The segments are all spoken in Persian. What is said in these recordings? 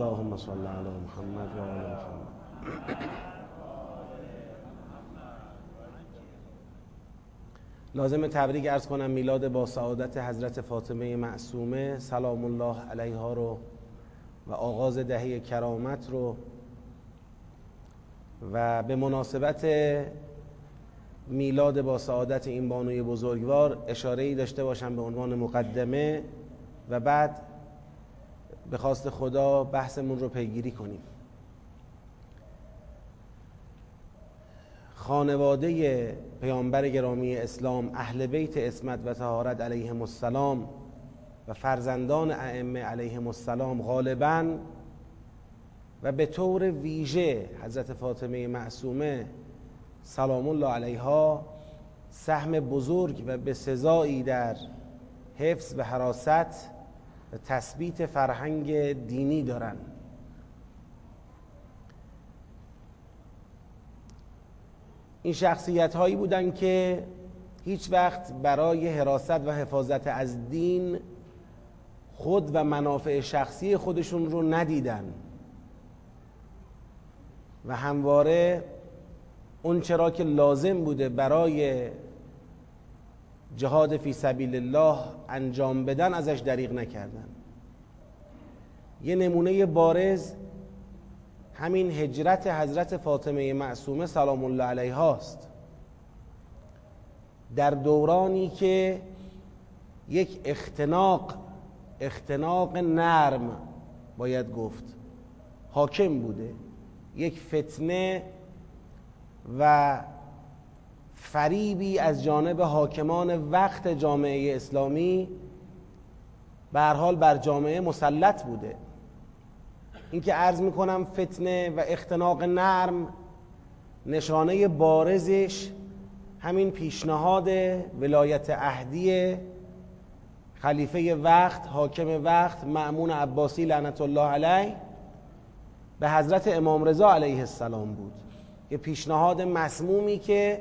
اللهم صل علی محمد و آل محمد. لازم تبریک ارز کنم میلاد با سعادت حضرت فاطمه معصومه. سلام الله علیها رو و آغاز دهه کرامت رو. و به مناسبت میلاد با سعادت این بانوی بزرگوار اشاره ای داشته باشم به عنوان مقدمه. و بعد به خواست خدا بحثمون رو پیگیری کنیم. خانواده پیامبر گرامی اسلام اهل بیت اسمت و تهارت علیهم السلام و فرزندان ائمه علیهم السلام غالبا و به طور ویژه حضرت فاطمه معصومه سلام الله علیها سهم بزرگ و به سزایی در حفظ و حراست تثبیت فرهنگ دینی دارند این شخصیت هایی بودند که هیچ وقت برای حراست و حفاظت از دین خود و منافع شخصی خودشون رو ندیدن. و همواره اون چرا که لازم بوده برای جهاد فی سبیل الله انجام بدن ازش دریغ نکردن. یه نمونه بارز همین هجرت حضرت فاطمه معصومه سلام الله علیها است در دورانی که یک اختناق اختناق نرم باید گفت. حاکم بوده. یک فتنه و فریبی از جانب حاکمان وقت جامعه اسلامی به حال بر جامعه مسلط بوده. اینکه عرض می‌کنم فتنه و اختناق نرم نشانه بارزش همین پیشنهاد ولایت اهدی خلیفه وقت حاکم وقت معمون عباسی لعنت الله علیه به حضرت امام رضا علیه السلام بود. یه پیشنهاد مسمومی که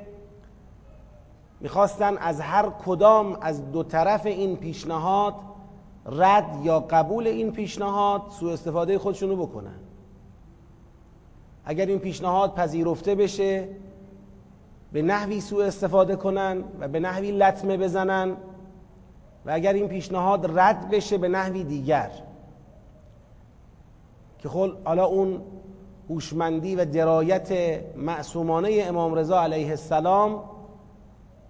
می‌خواستن از هر کدام از دو طرف این پیشنهاد رد یا قبول این پیشنهاد سوء استفاده خودشونو بکنن. اگر این پیشنهاد پذیرفته بشه به نحوی سوء استفاده کنن و به نحوی لطمه بزنن و اگر این پیشنهاد رد بشه به نحوی دیگر. که خل حالا اون هوشمندی و درایت معصومانه امام رضا علیه السلام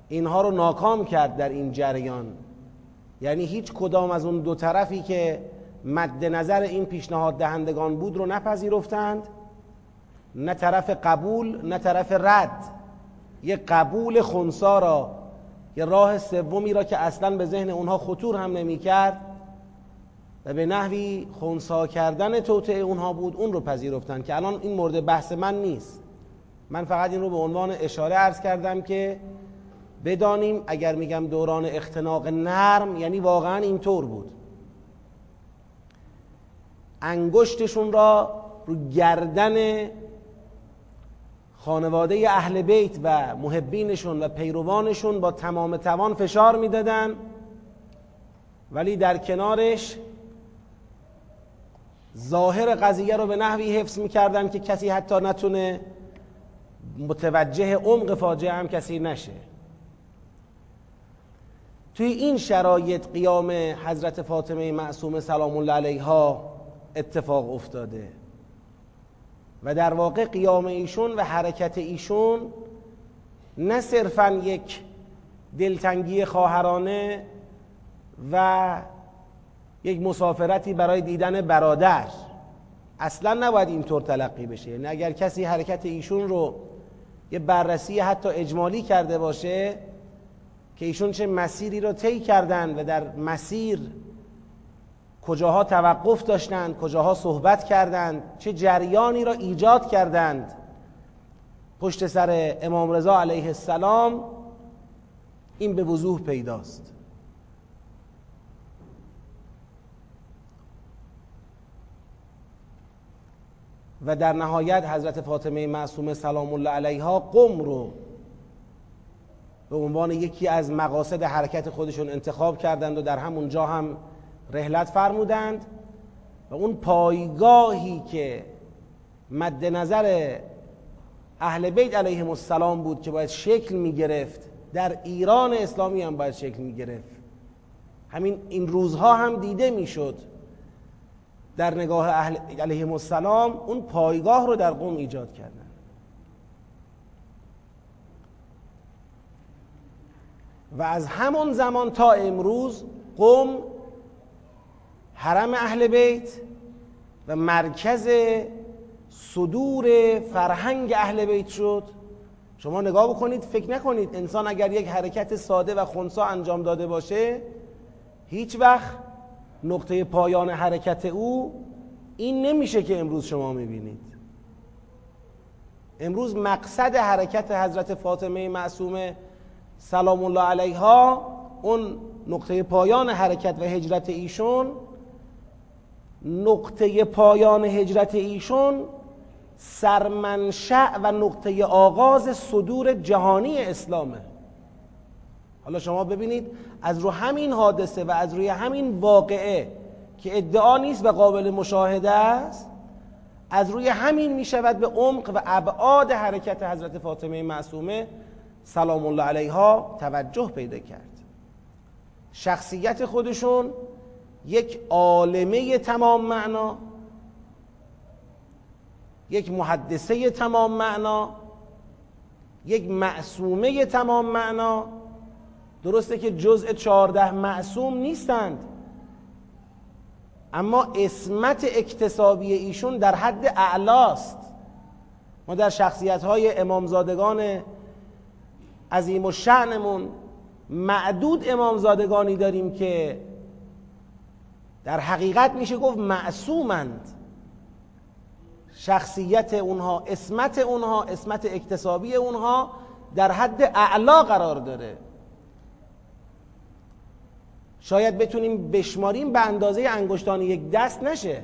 اینها رو ناکام کرد در این جریان. یعنی هیچ کدام از اون دو طرفی که مد نظر این پیشنهاد دهندگان بود رو نپذیرفتند. نه طرف قبول نه طرف رد. یه قبول خونسا را یه راه سومی را که اصلا به ذهن اونها خطور هم نمی کرد و به نحوی خونسا کردن توطعه اونها بود اون رو پذیرفتن که الان این مورد بحث من نیست. من فقط این رو به عنوان اشاره ارز کردم که بدانیم اگر میگم دوران اختناق نرم یعنی واقعا اینطور بود. انگشتشون را رو گردن خانواده اهل بیت و محبینشون و پیروانشون با تمام توان فشار می‌دادن. ولی در کنارش ظاهر قضیه رو به نحوی حفظ می‌کردن که کسی حتی نتونه متوجه عمق فاجعه هم کسی نشه. توی این شرایط قیام حضرت فاطمه معصومه سلام الله علیها اتفاق افتاده. و در واقع قیام ایشون و حرکت ایشون نه صرفا یک دلتنگی خواهرانه و یک مسافرتی برای دیدن برادر. اصلا نباید اینطور تلقی بشه. یعنی اگر کسی حرکت ایشون رو یه بررسی حتی اجمالی کرده باشه که ایشون چه مسیری رو طی کردند و در مسیر کجاها توقف داشتند کجاها صحبت کردند چه جریانی را ایجاد کردند. پشت سر امام رضا علیه السلام این به وضوح پیداست. و در نهایت حضرت فاطمه معصومه سلام الله علیها قم رو به عنوان یکی از مقاصد حرکت خودشون انتخاب کردند و در همون جا هم رحلت فرمودند و اون پایگاهی که مد نظر اهل بیت علیهم السلام بود که باید شکل می گرفت در ایران اسلامی هم باید شکل می گرفت. همین این روزها هم دیده می‌شد در نگاه اهل علیهم السلام اون پایگاه رو در قوم ایجاد کردن و از همون زمان تا امروز قوم حرم اهل بیت و مرکز صدور فرهنگ اهل بیت شد. شما نگاه بکنید فکر نکنید انسان اگر یک حرکت ساده و خونسا انجام داده باشه هیچ وقت نقطه پایان حرکت او این نمیشه که امروز شما می‌بینید. امروز مقصد حرکت حضرت فاطمه معصومه سلام الله علیها اون نقطه پایان حرکت و هجرت ایشون نقطه پایان هجرت ایشون سرمنشأ و نقطه آغاز صدور جهانی اسلامه. حالا شما ببینید از رو همین حادثه و از روی همین واقعه که ادعا نیست و قابل مشاهده است از روی همین می شود به عمق و ابعاد حرکت حضرت فاطمه معصومه سلام الله علیها توجه پیدا کرد. شخصیت خودشون یک عالمه تمام معنا یک محدثه تمام معنا یک معصومه تمام معنا. درسته که جزء چهارده معصوم نیستند اما اسمت اکتسابی ایشون در حد اعلاست. ما در شخصیت های امامزادگان عظیم و شعنمون معدود امامزادگانی داریم که در حقیقت میشه گفت معصومند. شخصیت اونها اسمت اونها اسمت اکتسابی اونها در حد اعلا قرار داره. شاید بتونیم بشماریم به اندازه انگشتان یک دست نشه.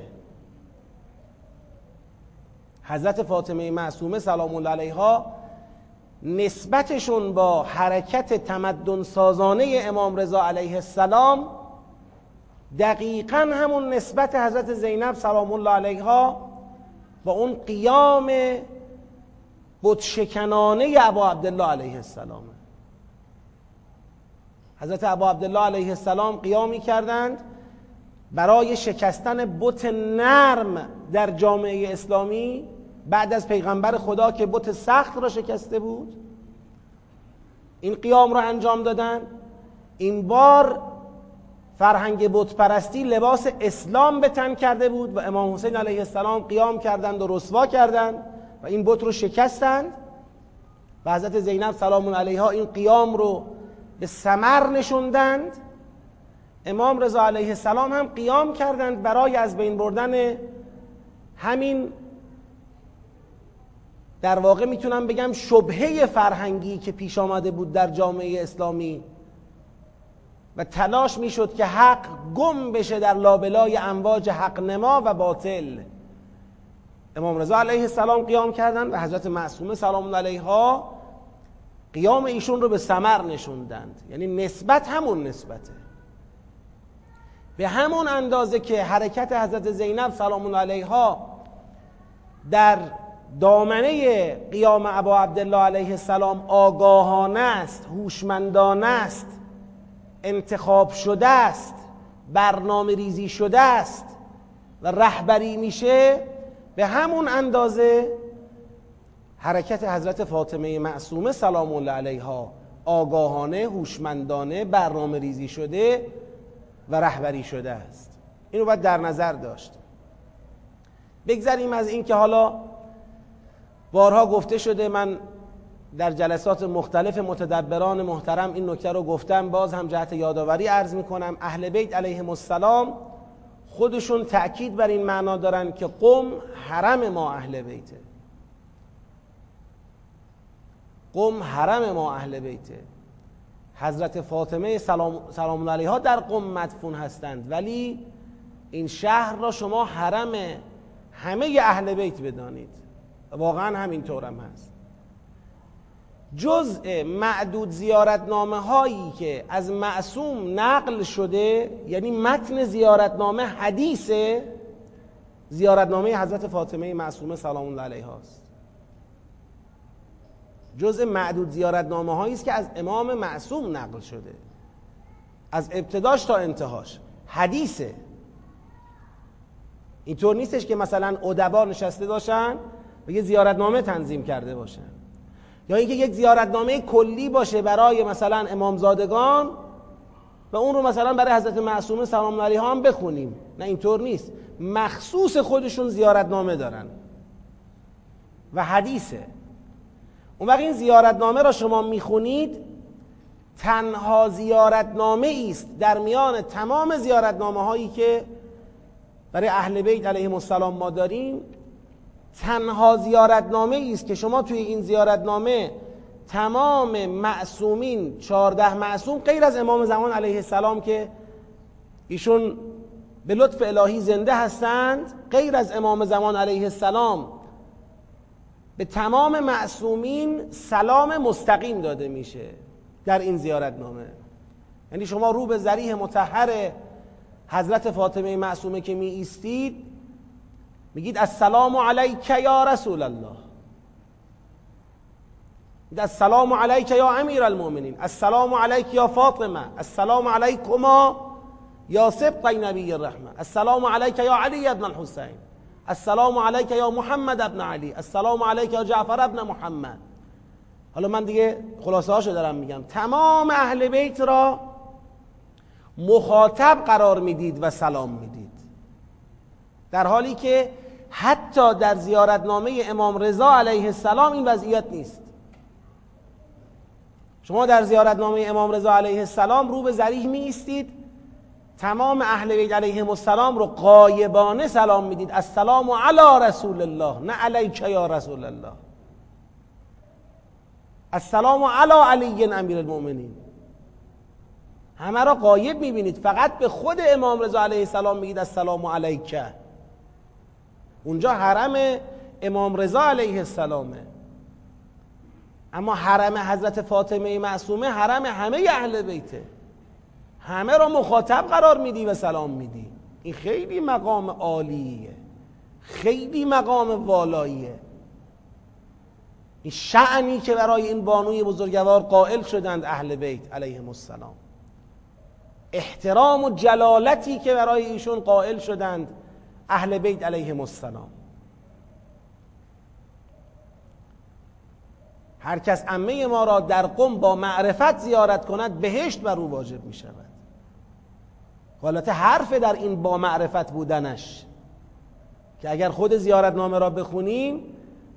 حضرت فاطمه معصومه سلام الله علیها نسبتشون با حرکت تمدن سازانه امام رضا علیه السلام دقیقا همون نسبت حضرت زینب سلام الله علیها با اون قیام بتشکنانه ابا عبدالله علیه السلام. حضرت ابا عبدالله علیه السلام قیامی کردند برای شکستن بت نرم در جامعه اسلامی بعد از پیغمبر خدا که بت سخت را شکسته بود این قیام را انجام دادن این بار فرهنگ بت پرستی لباس اسلام به تن کرده بود و امام حسین علیه السلام قیام کردند و رسوا کردند و این بت رو شکستند و حضرت زینب سلام علیها این قیام رو به سمر نشوندند. امام رضا علیه السلام هم قیام کردند برای از بین بردن همین در واقع می‌تونم بگم شبهه فرهنگی که پیش آمده بود در جامعه اسلامی. و تلاش می‌شد که حق گم بشه در لابلای امواج حق نما و باطل. امام رضا علیه السلام قیام کردند و حضرت معصومه سلام علیها قیام ایشون رو به سمر نشوندند. یعنی نسبت همون نسبته. به همون اندازه که حرکت حضرت زینب سلام علیها در دامنه قیام ابا عبدالله علیه السلام آگاهانه است هوشمندانه است انتخاب شده است برنامه ریزی شده است و رهبری میشه به همون اندازه حرکت حضرت فاطمه معصومه سلام الله علیها آگاهانه هوشمندانه برنامه ریزی شده و رهبری شده است. اینو باید در نظر داشت. بگذریم از اینکه حالا بارها گفته شده من در جلسات مختلف متدبران محترم این نکته رو گفتم باز هم جهت یادآوری عرض می‌کنم. اهل بیت علیهم السلام خودشون تأکید بر این معنا دارن که قم حرم ما اهل بیته. قم حرم ما اهل بیته. حضرت فاطمه سلام, سلام علیها در قم مدفون هستند ولی این شهر را شما حرم همه اهل بیت بدانید. واقعا همینطورم هست. جزء معدود زیارتنامه هایی که از معصوم نقل شده یعنی متن زیارتنامه حدیثه زیارتنامه حضرت فاطمه معصومه سلام الله علیها است. جزء معدود زیارتنامه هایی است که از امام معصوم نقل شده. از ابتداش تا انتهاش. حدیثه. اینطور نیستش که مثلا ادبا نشسته باشن و یه زیارتنامه تنظیم کرده باشن یا اینکه یک زیارتنامه کلی باشه برای مثلا امامزادگان و اون رو مثلا برای حضرت معصومه سلام علیها هم بخونیم. نه اینطور نیست. مخصوص خودشون زیارتنامه دارن. و حدیثه. اون وقت این زیارتنامه را شما می‌خونید تنها زیارتنامه است در میان تمام زیارتنامه هایی که برای اهل بیت علیهم السلام ما داریم. تنها زیارتنامه است که شما توی این زیارتنامه تمام معصومین چهارده معصوم غیر از امام زمان علیه السلام که ایشون به لطف الهی زنده هستند غیر از امام زمان علیه السلام به تمام معصومین سلام مستقیم داده میشه در این زیارتنامه. یعنی شما رو به ذریح متحر حضرت فاطمه معصومه که می ایستید میگید السلام علیک یا رسول الله میگید السلام علیک یا امیر المؤمنین. السلام علیک یا فاطمه. السلام علیکما یا سبط نبی الرحمه السلام علیک یا علی ابن الحسین. السلام علیک یا محمد ابن علی. السلام علیک یا جعفر ابن محمد. حالا من دیگه خلاصه هاشو دارم میگم. تمام اهل بیت را مخاطب قرار می‌دید و سلام می‌دید. در حالی که حتی در زیارتنامه امام رضا علیه السلام این وضعیت نیست. شما در زیارتنامه امام رضا علیه السلام رو به ذریح می ایستید تمام اهل بیت علیهم السلام رو قایبانه سلام می‌دید. السلام علی رسول الله نه علیک یا رسول الله. السلام علی علی امیر المؤمنین. همه را قایب می‌بینید. فقط به خود امام رضا علیه السلام میگید السلام علیک. اونجا حرم امام رضا علیه السلامه. اما حرم حضرت فاطمه معصومه حرم همه اهل بیته همه را مخاطب قرار میدی و سلام میدی. این خیلی مقام عالیه. خیلی مقام والاییه. این شعنی که برای این بانوی بزرگوار قائل شدند اهل بیت علیهم السلام. احترام و جلالتی که برای ایشون قائل شدند. اهل بیت علیهم السلام. هر کس امه ما را در قم با معرفت زیارت کند بهشت بر او واجب می شود حالت حرف در این با معرفت بودنش که اگر خود زیارتنامه را بخونیم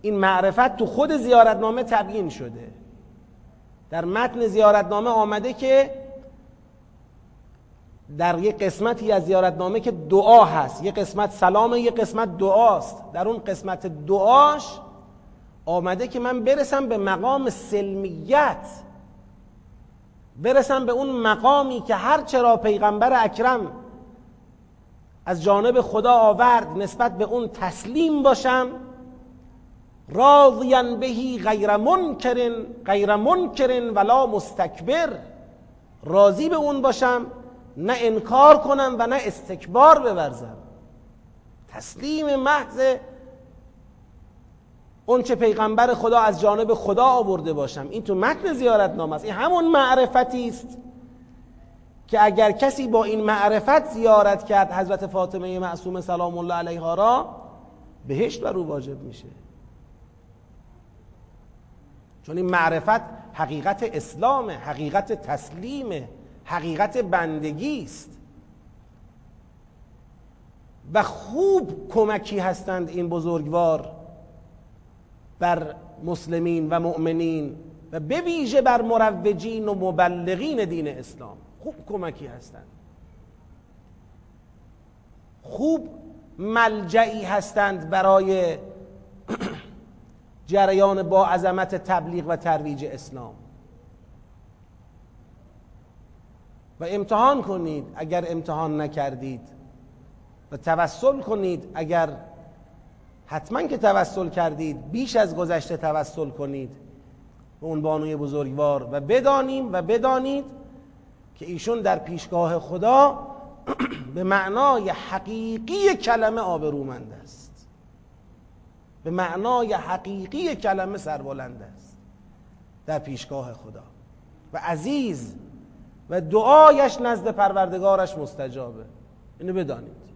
این معرفت تو خود زیارتنامه تبیین شده. در متن زیارتنامه آمده که در یک قسمتی از زیارتنامه که دعا هست. یک قسمت سلامه یک قسمت دعاست. در اون قسمت دعاش آمده که من برسم به مقام سلمیت. برسم به اون مقامی که هر چرا پیغمبر اکرم از جانب خدا آورد نسبت به اون تسلیم باشم. راضیا بهی غیر منکرن غیر منکرن ولا مستکبر. راضی به اون باشم. نه انکار کنم و نه استکبار بورزم. تسلیم محض اون چه پیغمبر خدا از جانب خدا آورده باشم. این تو متن زیارت نام است. این همون معرفتی است که اگر کسی با این معرفت زیارت کرد حضرت فاطمه معصوم سلام الله علیها را بهشت بر او واجب میشه. چون این معرفت حقیقت اسلامه حقیقت تسلیمه. حقیقت بندگی است. و خوب کمکی هستند این بزرگوار بر مسلمین و مؤمنین و به ویژه بر مروجین و مبلغین دین اسلام. خوب کمکی هستند. خوب ملجعی هستند برای جریان با عظمت تبلیغ و ترویج اسلام. و امتحان کنید اگر امتحان نکردید. و توسل کنید اگر حتما که توسل کردید بیش از گذشته توسل کنید. به اون بانوی بزرگوار. و بدانیم و بدانید که ایشون در پیشگاه خدا به معنای حقیقی کلمه آبرومند است. به معنای حقیقی کلمه سربلند است. در پیشگاه خدا. و عزیز و دعایش نزد پروردگارش مستجابه. اینو بدانید.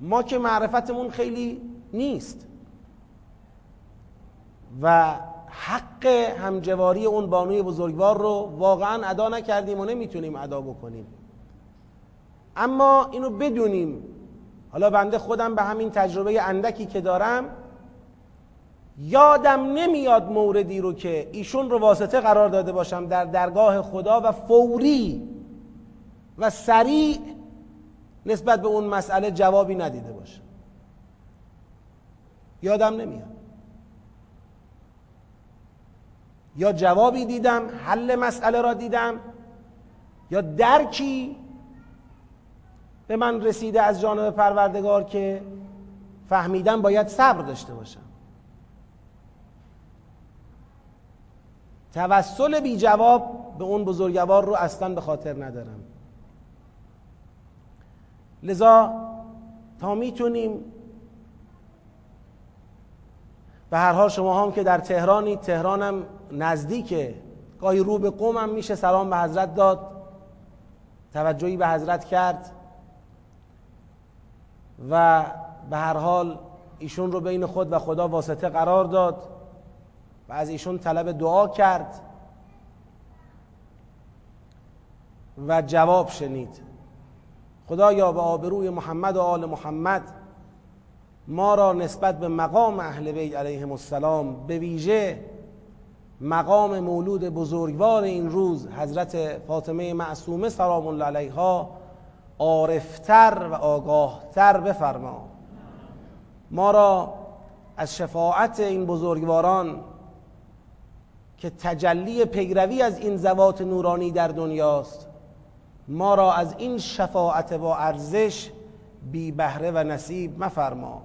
ما که معرفتمون خیلی نیست. و حق همجواری اون بانوی بزرگوار رو واقعا ادا نکردیم و نمی‌تونیم ادا بکنیم. اما اینو بدونیم. حالا بنده خودم به همین تجربه اندکی که دارم یادم نمیاد موردی رو که ایشون رو واسطه قرار داده باشم در درگاه خدا و فوری و سریع نسبت به اون مسئله جوابی ندیده باشم. یادم نمیاد. یا جوابی دیدم حل مسئله را دیدم یا درکی به من رسیده از جانب پروردگار که فهمیدم باید صبر داشته باشم. توسل بی جواب به اون بزرگوار رو اصلا به خاطر ندارم. لذا تا می‌تونیم به هر حال شما هم که در تهرانی تهرانم نزدیکه. گاهی رو به قومم میشه سلام به حضرت داد توجهی به حضرت کرد و به هر حال ایشون رو بین خود و خدا واسطه قرار داد. و از ایشون طلب دعا کرد و جواب شنید. خدایا به آبروی محمد و آل محمد ما را نسبت به مقام اهل بیت علیهم السلام به ویژه مقام مولود بزرگوار این روز حضرت فاطمه معصومه سلام الله علیها عارفتر و آگاهتر بفرما. ما را از شفاعت این بزرگواران که تجلی پیروی از این زوات نورانی در دنیاست. ما را از این شفاعت با ارزش بی بهره و نصیب مفرما.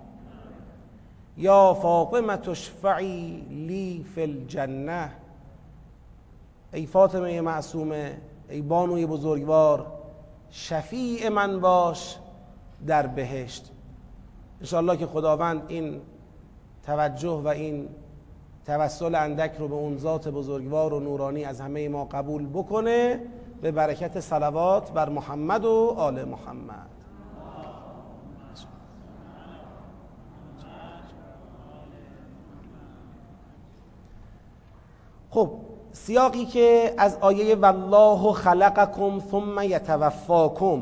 یا فاطمه تشفعی لی فی الجنه ای فاطمه معصومه ای بانوی بزرگوار شفیع من باش در بهشت. انشاءالله که خداوند این توجه و این توسل اندک رو به اون ذات بزرگوار و نورانی از همه ما قبول بکنه به برکت صلوات بر محمد و آل محمد. خب سیاقی که از آیه والله خلقکم ثم یتوفاکم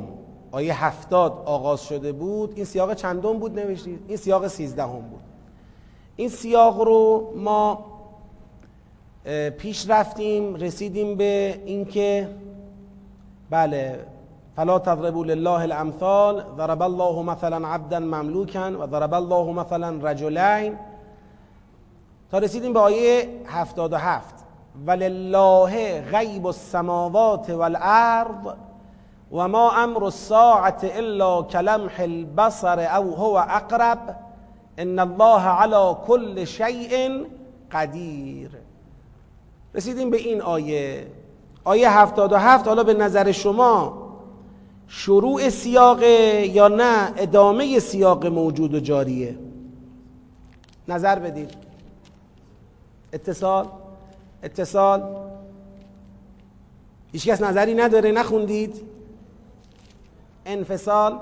آیه هفتاد آغاز شده بود. این سیاق چندم بود نوشتید؟ این سیاق سیزدهم بود. این سیاق رو ما پیش رفتیم رسیدیم به اینکه بله فلا تضربوا لله الامثال ضرب الله مثلا عبدا مملوکا و ضرب الله مثلا رجلین. تا رسیدیم به آیه 77 ولله غیب السماوات والارض و ما امر الساعت الا کلمح البصر او هو اقرب. ان الله على كل شیء قدیر رسیدیم به این آیه. آیه هفتاد و هفت حالا به نظر شما شروع سیاق یا نه؟ ادامه سیاق موجود و جاریه. نظر بدید. اتصال. اتصال. هیچ کس نظری نداره. نخوندید. انفصال.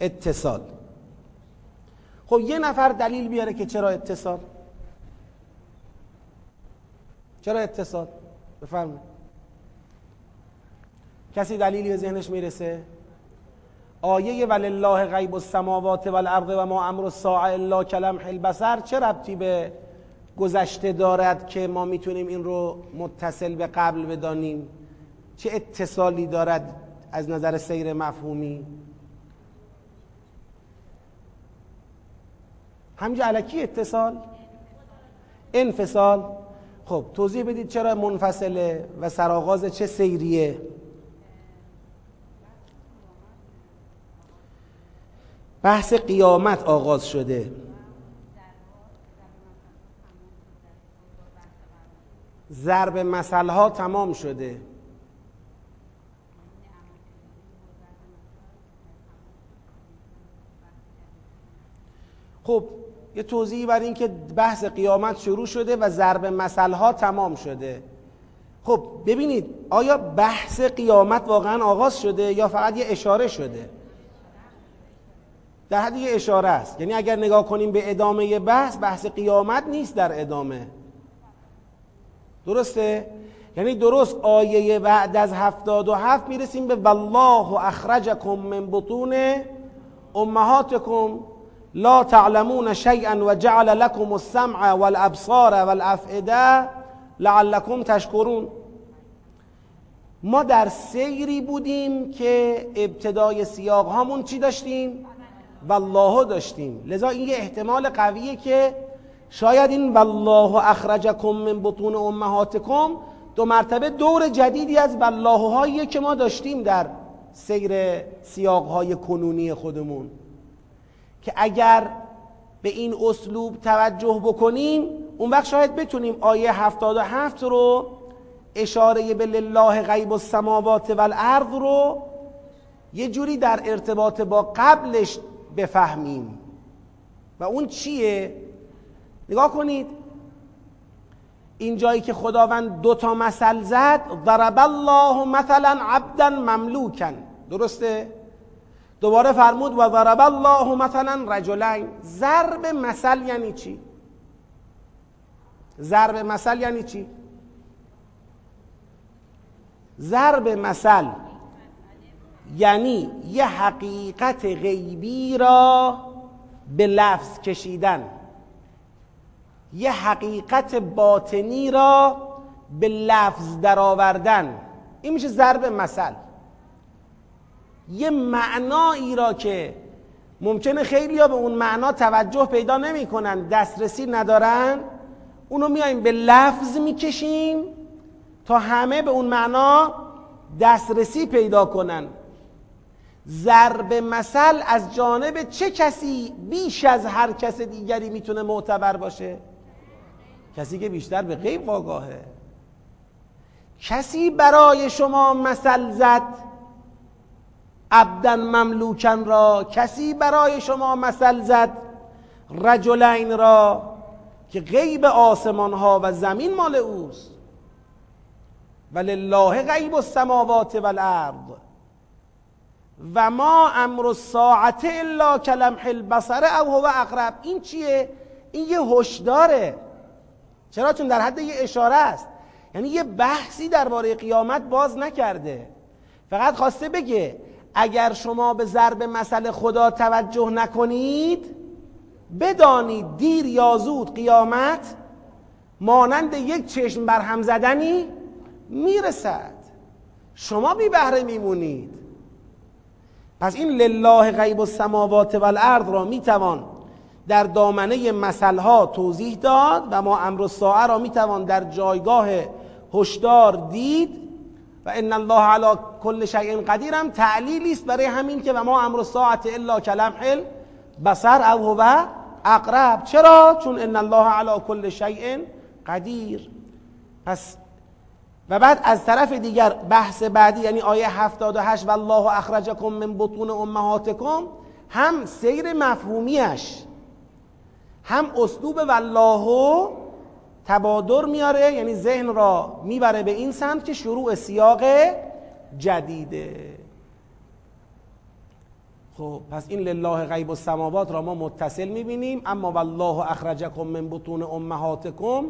اتصال. خب یه نفر دلیل بیاره که چرا اتصال؟ چرا اتصال؟ بفرمایید. کسی دلیلی به ذهنش می‌رسه؟ آیه ولله غیب السماوات والارض و ما امر الساعه الا کلمح البصر چه ربطی به گذشته دارد که ما می‌تونیم این رو متصل به قبل بدانیم؟ چه اتصالی دارد از نظر سیر مفهومی؟ همینجا علکی اتصال انفصال. خب توضیح بدید چرا منفصله و سرآغاز چه سیریه؟ بحث قیامت آغاز شده. ضرب مسئله ها تمام شده. خب یه توضیحی بر این که بحث قیامت شروع شده و ضرب مثل ها تمام شده. خب ببینید آیا بحث قیامت واقعا آغاز شده یا فقط یه اشاره شده؟ در حد یه اشاره است. یعنی اگر نگاه کنیم به ادامه بحث بحث قیامت نیست در ادامه. درسته؟ یعنی درست آیه بعد از هفتاد و هفت می‌رسیم به والله اخرجکم من بطون امهاتکم. لا تعلمون شیئا و جعل لكم السمع والابصار والافئده لعلكم تشکرون ما در سیری بودیم که ابتدای سیاق هامون چی داشتیم؟ والله داشتیم. لذا این یه احتمال قویه که شاید این والله اخرجکم من بطون امهاتکم دو مرتبه دور جدیدی از والله هایی که ما داشتیم در سیر سیاق های کنونی خودمون. که اگر به این اسلوب توجه بکنیم اون وقت شاید بتونیم آیه 77 رو اشاره به لله غیب السماوات والارض رو یه جوری در ارتباط با قبلش بفهمیم و اون چیه؟ نگاه کنید این جایی که خداوند دو تا مثل زد ضرب الله مثلا عبدا مملوکن درسته؟ دوباره فرمود و ضرب الله مثلا رجلین ضرب مثل یعنی چی؟ ضرب مثل یعنی چی؟ ضرب مثل یعنی یه حقیقت غیبی را به لفظ کشیدن یه حقیقت باطنی را به لفظ درآوردن این میشه ضرب مثل یه معنایی را که ممکنه خیلی به اون معنا توجه پیدا نمی‌کنن دسترسی ندارن اونو میایم به لفظ می‌کشیم تا همه به اون معنا دسترسی پیدا کنن. ضرب مثل از جانب چه کسی بیش از هر کس دیگری می‌تونه معتبر باشه؟ کسی که بیشتر به غیب آگاهه. کسی برای شما مثل زد عبدا مملوکن را کسی برای شما مثل زد؟ رجلین را که غیب آسمان ها و زمین مال اوست. ولله غیب السماوات والارض. و ما امر الساعت الا کلمح البصر او هو اقرب. این چیه؟ این یه هشداره. چرا چون در حد یه اشاره است. یعنی یه بحثی درباره قیامت باز نکرده. فقط خواسته بگه اگر شما به ضرب مسئله خدا توجه نکنید بدانید دیر یا زود قیامت مانند یک چشم بر هم زدنی می‌رسد. شما بی بهره میمونید. پس این لله غیب السماوات والارض را می‌توان در دامنه مثلها توضیح داد و ما امر الساعه را می‌توان در جایگاه هشدار دید. و ان الله علی کل شیء قدیر هم تعلیلی است برای همین که و ما امر الساعه الا کلمح بصر او هو اقرب. چرا؟ چون ان الله علی کل شیء قدیر. پس و بعد از طرف دیگر بحث بعدی یعنی آیه 78 والله اخرجکم من بطون امهاتکم. هم سیر مفهومیش هم اسلوب والله تبادر میاره یعنی ذهن را می‌بره به این سمت که شروع سیاق جدیده. خب پس این لله غیب السماوات را ما متصل می‌بینیم. اما والله اخرجکم من بطون امهاتکم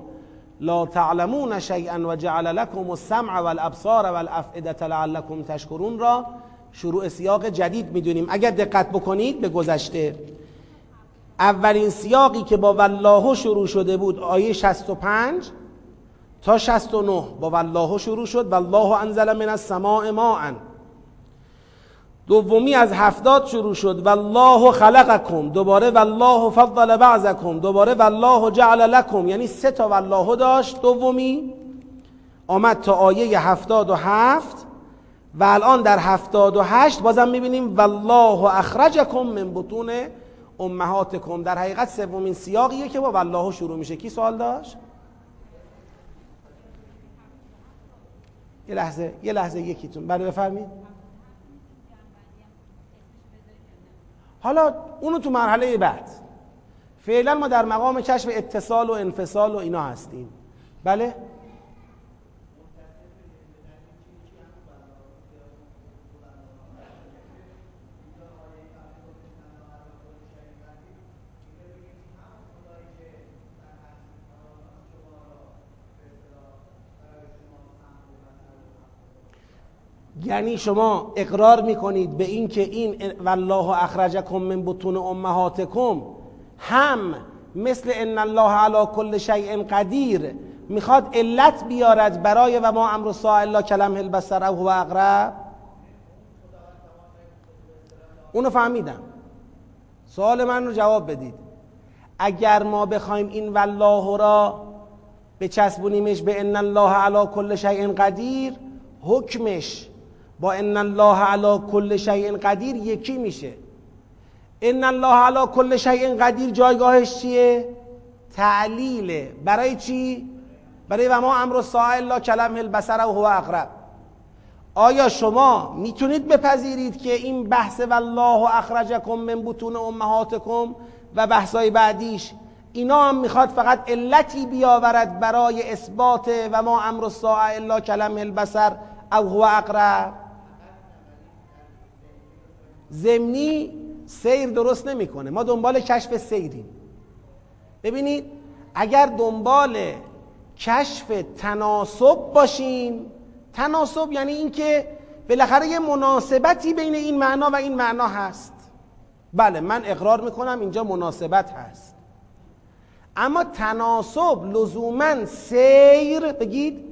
لا تعلمون شیئا و جعل لكم السمع والابصار والافئده لعلكم تشکرون را شروع سیاق جدید می‌دونیم. اگر دقت بکنید به گذشته اولین سیاقی که با والله شروع شده بود آیه 65 تا 69 با والله شروع شد والله انزل من السماء ماء. دومی از هفتاد شروع شد والله خلقکم. دوباره والله فضل بعضکم. دوباره والله جعل لکم. یعنی سه تا والله داشت. دومی آمد تا آیه هفتاد و هفت و الان در هفتاد و هشت بازم می‌بینیم والله اخرجکم من بطون امهاتکم. در حقیقت سومین سیاقیه که با والله شروع میشه. کی سوال داشت؟ یه لحظه یه لحظه یکیتون. بله بفرمید حالا اونو تو مرحله بعد. فعلا ما در مقام کشف اتصال و انفصال و اینا هستیم. بله؟ یعنی شما اقرار می‌کنید به اینکه این والله اخرجکم من بطون امهاتکم. هم مثل ان الله علی کل شیء قدیر می‌خواد علت بیارد برای و ما امر الساعه الا کلم البصر او هو اقرب. اونو فهمیدم. سوال من رو جواب بدید. اگر ما بخوایم این والله را بچسبونیمش به ان الله علی کل شیء قدیر حکمش با ان الله علی کل شیء قدیر یکی میشه. ان الله علی کل شیء قدیر جایگاهش چیه؟ تعلیله برای چی؟ برای و ما امر الساعه الا کلم البصر و هو اقرب. آیا شما می‌تونید بپذیرید که این بحث والله اخرجکم من بطون امهاتکم و بحثای بعدیش اینا هم می‌خواد فقط علتی بیاورد برای اثبات و ما امر الساعه الا کلم البصر او هو اقرب؟ زمینی سیر درست نمی‌کنه. ما دنبال کشف سیریم. ببینید اگر دنبال کشف تناسب باشیم تناسب یعنی اینکه بالاخره یه مناسبتی بین این معنا و این معنا هست. بله من اقرار می‌کنم اینجا مناسبت هست. اما تناسب لزوما سیر بگید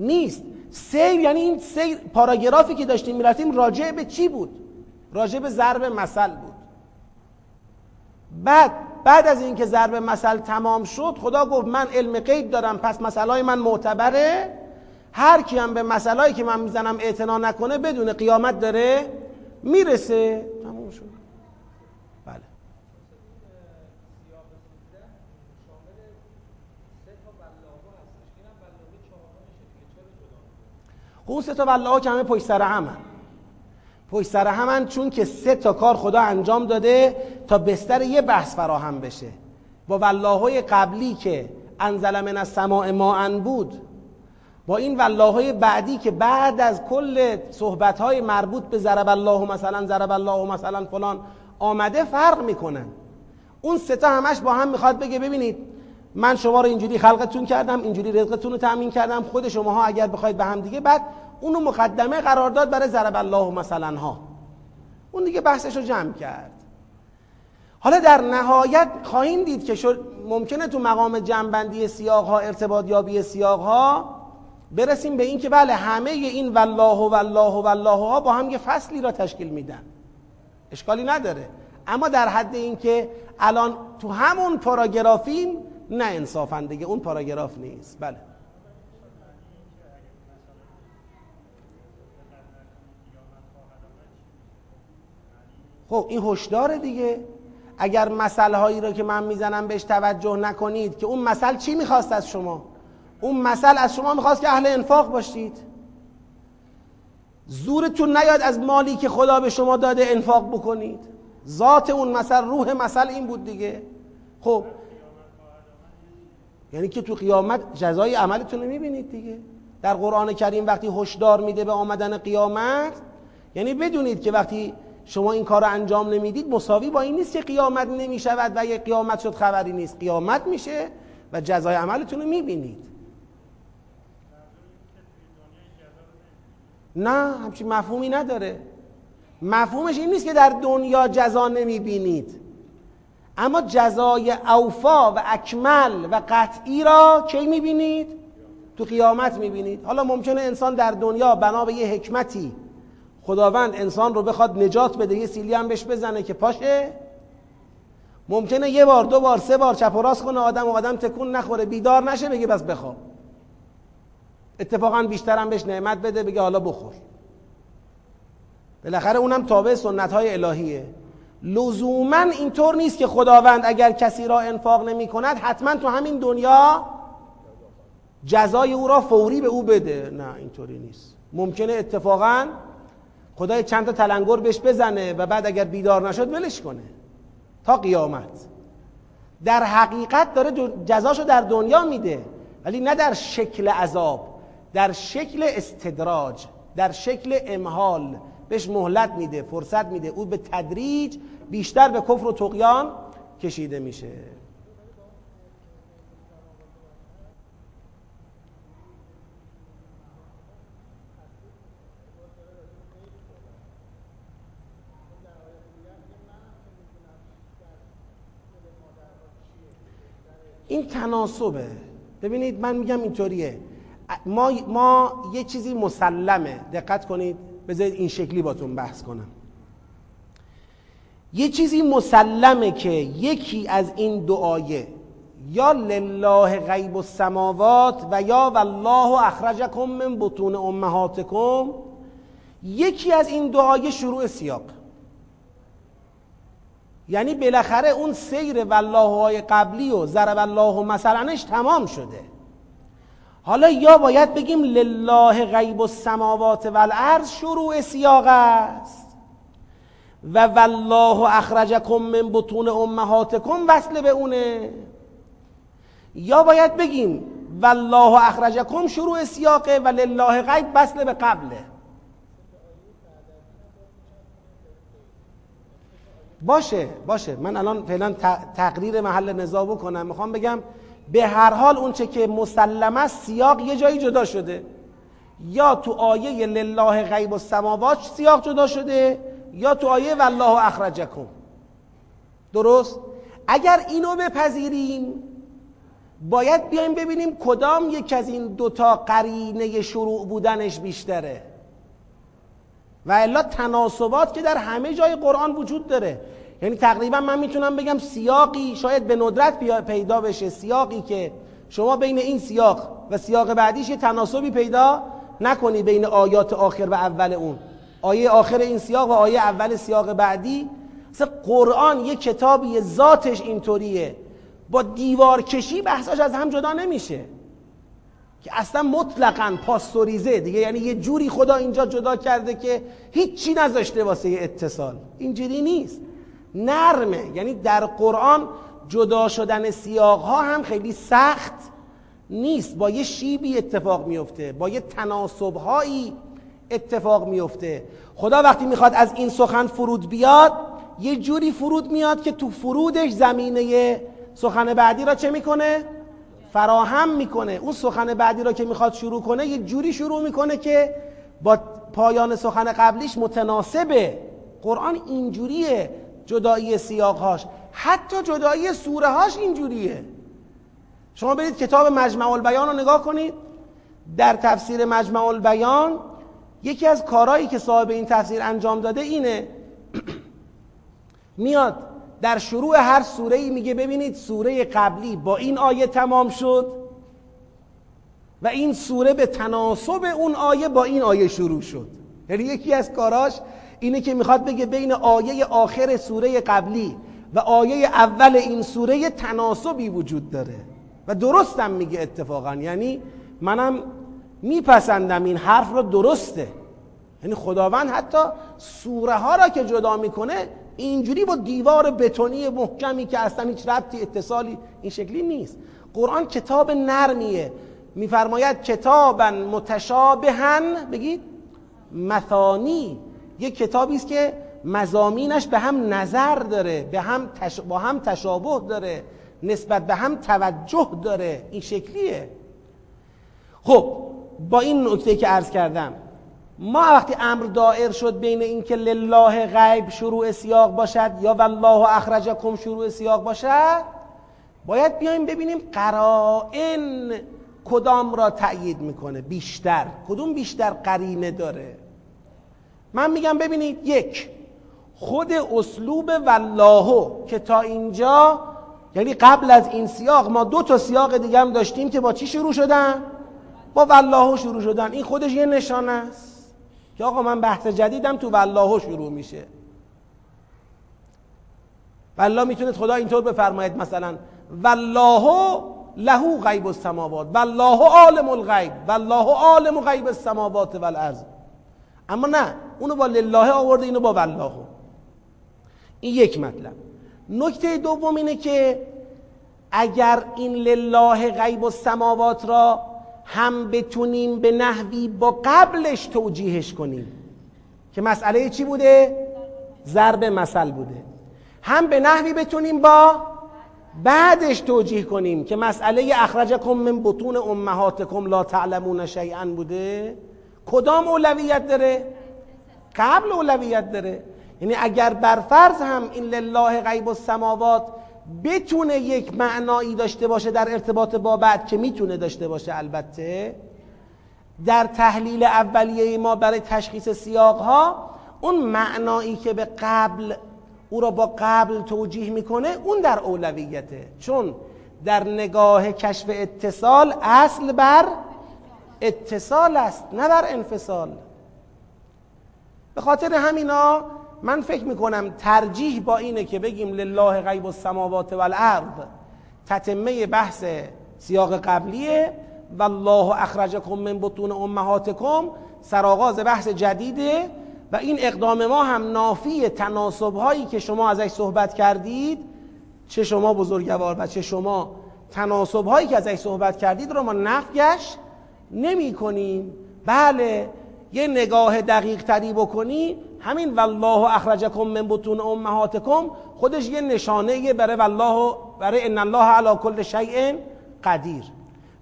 نیست. سیر یعنی این سیر پاراگرافی که داشتیم می‌رفتیم راجع به چی بود؟ راجع به ضرب مثل بود. بعد بعد از اینکه ضرب مثل تمام شد خدا گفت من علم غیب دارم پس مسئله من معتبره. هر کی هم به مسئله که من می‌زنم اعتنا نکنه بدون قیامت داره می‌رسه. تمام شد. بله. اون سه تا والله که همه پشت سر همه پشت سر همن چون که سه تا کار خدا انجام داده تا بستر یه بحث فراهم بشه. با والله قبلی که انزل من السماء ماء بود با این والله بعدی که بعد از کل صحبت های مربوط به ضرب الله مثلا ضرب الله مثلا فلان آمده فرق می‌کنن اون سه تا همش با هم می‌خواد بگه ببینید من شما رو اینجوری خلقتون کردم اینجوری رزقتون رو تأمین کردم خود شماها اگر بخواید به هم دیگه بعد اونو مقدمه قرار داد برای ضرب الله مثلا ها. اون دیگه بحثش رو جمع کرد. حالا در نهایت خواهیم دید که شد ممکنه تو مقام جمعبندی سیاق ها ارتباط یابی سیاق ها برسیم به این که بله همه این والله و والله و والله ها با هم یه فصلی را تشکیل میدن. اشکالی نداره. اما در حد این که الان تو همون پاراگرافیم نه انصافا دیگه اون پاراگراف نیست. بله. خب این هشدار دیگه. اگر مسئله هایی رو که من می‌زنم بهش توجه نکنید که اون مسئله چی می‌خواست از شما؟ اون مسئله از شما می‌خواست که اهل انفاق باشید. زورتون نیاد از مالی که خدا به شما داده انفاق بکنید. ذات اون مثل روح مثل این بود دیگه. خب. یعنی که تو قیامت جزای عملتون رو می‌بینید دیگه. در قرآن کریم وقتی هشدار میده به آمدن قیامت یعنی بدونید که وقتی شما این کار رو انجام نمی‌دید مساوی با این نیست که قیامت نمی‌شود و یه قیامت شد خبری نیست. قیامت میشه و جزای عملتون رو می‌بینید. نه همچین مفهومی نداره. مفهومش این نیست که در دنیا جزا نمی‌بینید. اما جزای اوفا و اکمل و قطعی را کی می‌بینید؟ تو قیامت می‌بینید. حالا ممکنه انسان در دنیا بنا به یه حکمتی خداوند انسان رو بخواد نجات بده یه سیلی هم بهش بزنه که پاشه. ممکنه یه بار دو بار سه بار چپ و راست کنه آدم و آدم تکون نخوره بیدار نشه بگه بس بخواب. اتفاقا بیشتر هم بهش نعمت بده بگه حالا بخور. بالاخره اونم تابع سنت های الهیه. لزوما اینطور نیست که خداوند اگر کسی را انفاق نمی کند حتما تو همین دنیا جزای او را فوری به او بده. نه اینطوری نیست. ممکنه اتفاقا خدای چند تا تلنگر بهش بزنه و بعد اگر بیدار نشد ولش کنه. تا قیامت. در حقیقت داره جزاشو در دنیا میده. ولی نه در شکل عذاب در شکل استدراج در شکل امحال بهش مهلت میده فرصت میده. او به تدریج بیشتر به کفر و تقیان کشیده میشه. این تناسبه. ببینید من میگم اینطوریه. ما, ما یه چیزی مسلمه. دقت کنید. بذارید این شکلی باتون بحث کنم. یه چیزی مسلمه که یکی از این دو آیه یا لله غیب السماوات و یا والله اخرجکم من بطون امهاتکم. یکی از این دو آیه شروع سیاق. یعنی بالاخره اون سیر والله های قبلی و ضرب الله مثلنش تمام شده. حالا یا باید بگیم لله غیب السماوات والارض شروع سیاق است و والله اخرجکم من بطون امهاتکم وصل به اونه. یا باید بگیم والله اخرجکم شروع سیاقه و لله غیب وصل به قبله. باشه باشه. من الان فعلا تقریر محل نزاع بکنم. می‌خوام بگم به هر حال اونچه که مسلم است سیاق یه جایی جدا شده. یا تو آیه لله غیب السماوات سیاق جدا شده یا تو آیه والله اخرجکم. درست؟ اگر اینو بپذیریم باید بیایم ببینیم کدام یک از این دوتا قرینه شروع بودنش بیشتره. و الا تناسبات که در همه جای قرآن وجود داره. یعنی تقریبا من می‌تونم بگم سیاقی شاید به ندرت پیدا بشه سیاقی که شما بین این سیاق و سیاق بعدیش یه تناسبی پیدا نکنی بین آیات آخر و اول اون. آیه آخر این سیاق و آیه اول سیاق بعدی. مثل قرآن یه کتابی ذاتش اینطوریه. با دیوار کشی بحثاش از هم جدا نمیشه. که اصلا مطلقا پاستوریزه دیگه. یعنی یه جوری خدا اینجا جدا کرده که هیچی نذاشته واسه اتصال. اینجوری نیست. نرمه. یعنی در قرآن جدا شدن سیاق ها هم خیلی سخت نیست. با یه شیبی اتفاق میفته. با یه تناسب هایی اتفاق میفته. خدا وقتی می‌خواد از این سخن فرود بیاد یه جوری فرود میاد که تو فرودش زمینه سخن بعدی را چه می‌کنه؟ فراهم می‌کنه. اون سخن بعدی را که می‌خواد شروع کنه یه جوری شروع می‌کنه که با پایان سخن قبلیش متناسبه. قرآن اینجوریه. جدایی سیاقهاش. حتی جدایی سوره هاش اینجوریه. شما برید کتاب مجمع البیان رو نگاه کنید. در تفسیر مجمع البیان یکی از کارهایی که صاحب این تفسیر انجام داده اینه. میاد در شروع هر سوره ای میگه ببینید سوره قبلی با این آیه تمام شد و این سوره به تناسب اون آیه با این آیه شروع شد. یعنی یکی از کاراش اینه که می‌خواد بگه بین آیه آخر سوره قبلی و آیه اول این سوره تناسبی وجود داره. و درستم میگه اتفاقا. یعنی منم میپسندم این حرف رو درسته. یعنی خداوند حتی سوره ها را که جدا می‌کنه اینجوری با دیوار بتونی محکمی که اصلا هیچ ربطی اتصالی این شکلی نیست. قرآن کتاب نرمیه. میفرماید کتابا متشابهن بگید مثانی. یک کتابی است که مزامینش به هم نظر داره به هم با هم تشابه داره نسبت به هم توجه داره. این شکلیه. خب با این نکته که عرض کردم ما وقتی امر دائر شد بین اینکه لله غیب شروع سیاق باشد یا والله اخرجکم شروع سیاق باشد باید بیایم ببینیم قرائن کدام را تأیید می‌کنه بیشتر کدوم بیشتر قرینه داره. من میگم ببینید یک خود اسلوب والله که تا اینجا یعنی قبل از این سیاق ما دو تا سیاق دیگه هم داشتیم که با چی شروع شدن؟ با والله شروع شدن. این خودش یه نشانه است. که آقا من بحث جدیدم تو والله شروع میشه. والله می‌تونه خدا اینطور بفرماید مثلا والله له غیب السماوات والله عالم الغیب والله عالم غیب السماوات والارض. اما نه اونو با لله آورده اینو با والله. این یک مطلب. نکته دوم اینه که اگر این لله غیب و سماوات را هم بتونیم به نحوی با قبلش توجیهش کنیم که مسئله چی بوده؟ ضرب مثل بوده هم به نحوی بتونیم با بعدش توجیه کنیم که مسئله اخرجکم من بطون امهاتکم لا تعلمون شیئا بوده کدام اولویت داره؟ قبل اولویت داره یعنی اگر بر فرض هم این لله غیب السماوات بتونه یک معنایی داشته باشه در ارتباط با بعد که می‌تونه داشته باشه البته. در تحلیل اولیه ما برای تشخیص سیاق ها اون معنایی که به قبل او را با قبل توجیه می‌کنه اون در اولویته. چون در نگاه کشف اتصال اصل بر اتصال است نه بر انفصال. به خاطر همینا من فکر می‌کنم ترجیح با اینه که بگیم لله غیب السماوات والارض. تتمه بحث سیاق قبلیه. والله اخرجکم من بطون امهاتکم. سرآغاز بحث جدیده. و این اقدام ما هم نافی تناسب هایی که شما ازش صحبت کردید چه شما بزرگوار و چه شما تناسب هایی که ازش صحبت کردید رو ما نفیش نمی کنیم بله یه نگاه دقیق تری بکنی. همین والله اخرجکم من بطون امهاتکم خودش یه نشانه برای والله برای ان الله علی کل شیء قدیر.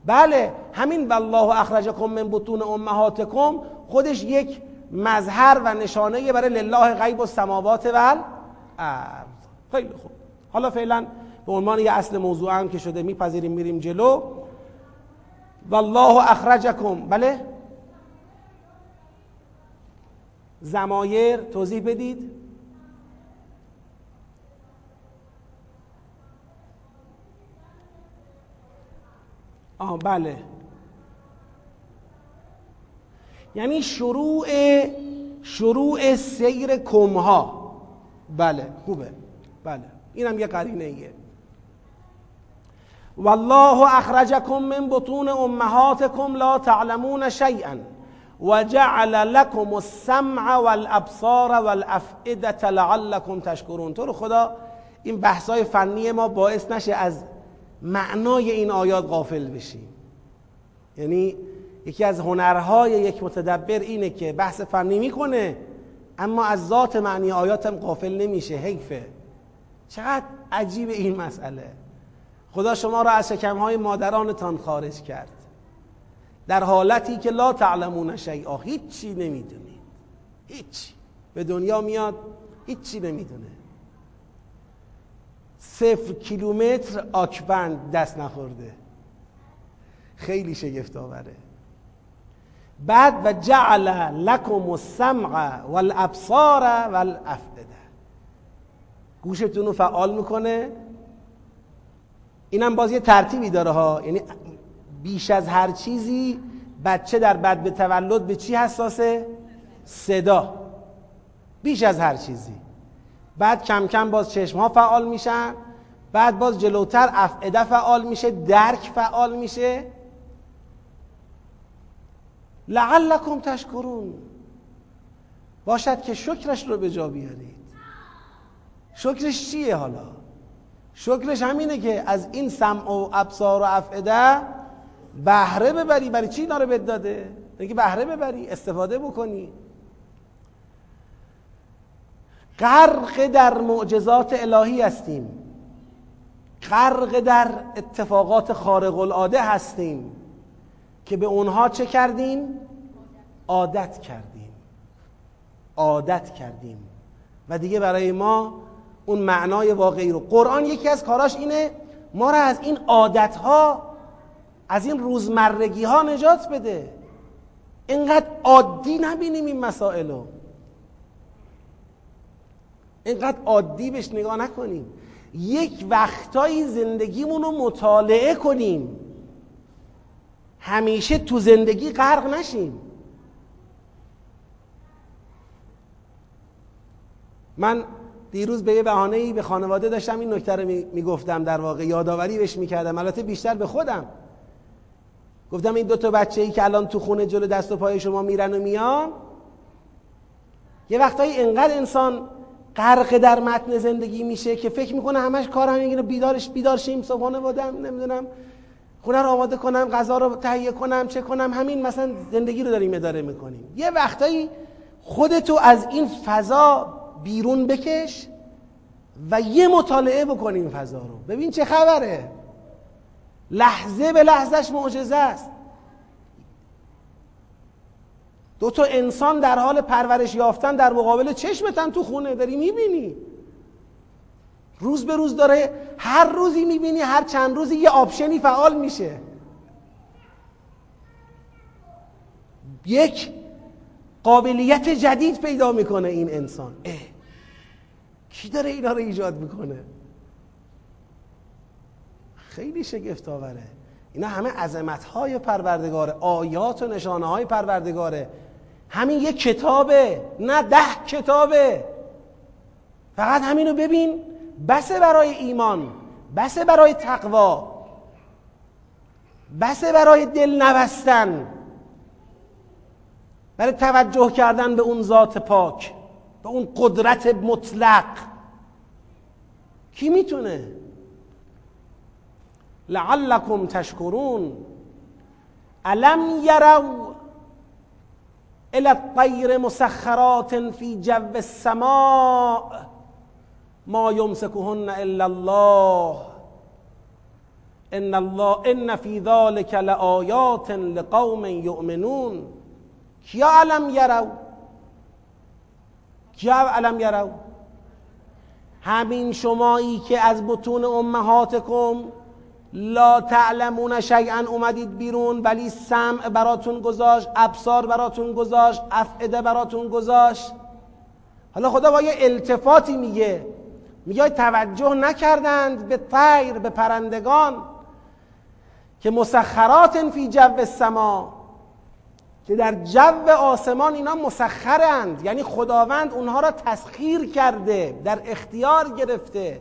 بله همین والله اخرجکم من بطون امهاتکم خودش یک مظهر و نشانه برای لله غیب السماوات و الارض خیلی خوب. حالا فعلا به عنوان یه اصل موضوع هم که شده میپذیریم میریم جلو. والله اخرجکم. بله؟ زمایر توضیح بدید. آه بله. یعنی شروع شروع سیر کمها. بله خوبه. بله. اینم یه قرینه ایه. والله اخرجکم من بطون امهاتکم لا تعلمون شیئا. و جعل لكم السمع والابصار والافئده لعلكم تشکرون. تو رو خدا این بحثای فنی ما باعث نشه از معنای این آیات غافل بشیم یعنی یکی از هنرهای یک متدبر اینه که بحث فنی می‌کنه اما از ذات معنی آیات هم غافل نمیشه. حیفه. چقدر عجیب این مسئله. خدا شما را از شکمهای مادرانتان خارج کرد. در حالتی که لا تعلمون شیئا هیچی نمی‌دونید هیچ به دنیا میاد هیچی نمی‌دونه. صفر کیلومتر آکبند دست نخورده. خیلی شگفت آوره بعد و جعل لکم السمع والابصار والافئده. گوشتون رو فعال می‌کنه. اینم باز یه ترتیبی داره ها. یعنی بیش از هر چیزی بچه در بد به تولد به چی حساسه؟ صدا. بیش از هر چیزی. بعد کم کم باز چشم ها فعال میشن بعد باز جلوتر افعده فعال میشه درک فعال میشه. لعلکم تشکرون. باشد که شکرش رو به جا بیارید. شکرش چیه حالا؟ شکرش همینه که از این سمع و ابصار و افعده بهره ببری برای چی اینا رو بهت داده؟ که بهره ببری استفاده بکنی. غرق در معجزات الهی هستیم. غرق در اتفاقات خارق العاده هستیم که به اونها چه کردیم؟ عادت کردیم. عادت کردیم. و دیگه برای ما اون معنای واقعی رو قرآن یکی از کاراش اینه ما را از این عادت ها از این روزمرگی ها نجات بده. اینقدر عادی نبینیم این مسائل رو اینقدر عادی بهش نگاه نکنیم. یک وقتایی زندگیمون رو مطالعه کنیم. همیشه تو زندگی غرق نشیم. من دیروز به یه بهانه به خانواده داشتم این نکته رو می‌گفتم در واقع یادآوری بهش می‌کردم. البته بیشتر به خودم. گفتم این دو تا بچه ای که الان تو خونه جلو دست و پای شما میرن و میان یه وقتایی انقدر انسان غرق در متن زندگی میشه که فکر می‌کنه همش کار همین بیدارش بیدار شیم صبحانه بادم نمی‌دونم خونه رو آماده کنم غذا رو تهیه کنم چه کنم همین مثلا زندگی رو داریم اداره می‌کنیم. یه وقتایی خودتو از این فضا بیرون بکش و یه مطالعه بکن این فضا رو. ببین چه خبره. لحظه به لحظهش معجزه است. دو تا انسان در حال پرورش یافتن در مقابل چشمتن تو خونه داری می‌بینی؟ روز به روز داره هر روزی می‌بینی هر چند روزی یه آپشنی فعال میشه. یک قابلیت جدید پیدا می‌کنه این انسان. اه. کی داره اینا رو ایجاد می‌کنه؟ خیلی شگفت آوره اینا همه عظمت های پروردگاره آیات و نشانه های پروردگاره. همین یک کتابه نه ده کتابه. فقط همینو ببین بسه برای ایمان بسه برای تقوا بسه برای دل نبستن برای توجه کردن به اون ذات پاک به اون قدرت مطلق. کی می‌تونه؟ لعلکم تشکرون. الم یرو الى الطیر مسخرات فی جو السماء؟ ما یمسکهن الا الله. ان الله ان فی ذلك لآیات لقوم یؤمنون. کیا علم یرو کیا علم یرو همین شمایی که از بطون امهاتکم لا تعلمون شیئا اومدید بیرون ولی سمع براتون گذاشت ابصار براتون گذاشت افعده براتون گذاشت. حالا خدا با یه التفاتی میگه. میگه توجه نکردند به طیر به پرندگان که مسخرات فی جو السما که در جو آسمان اینا مسخرند. یعنی خداوند اونها را تسخیر کرده در اختیار گرفته.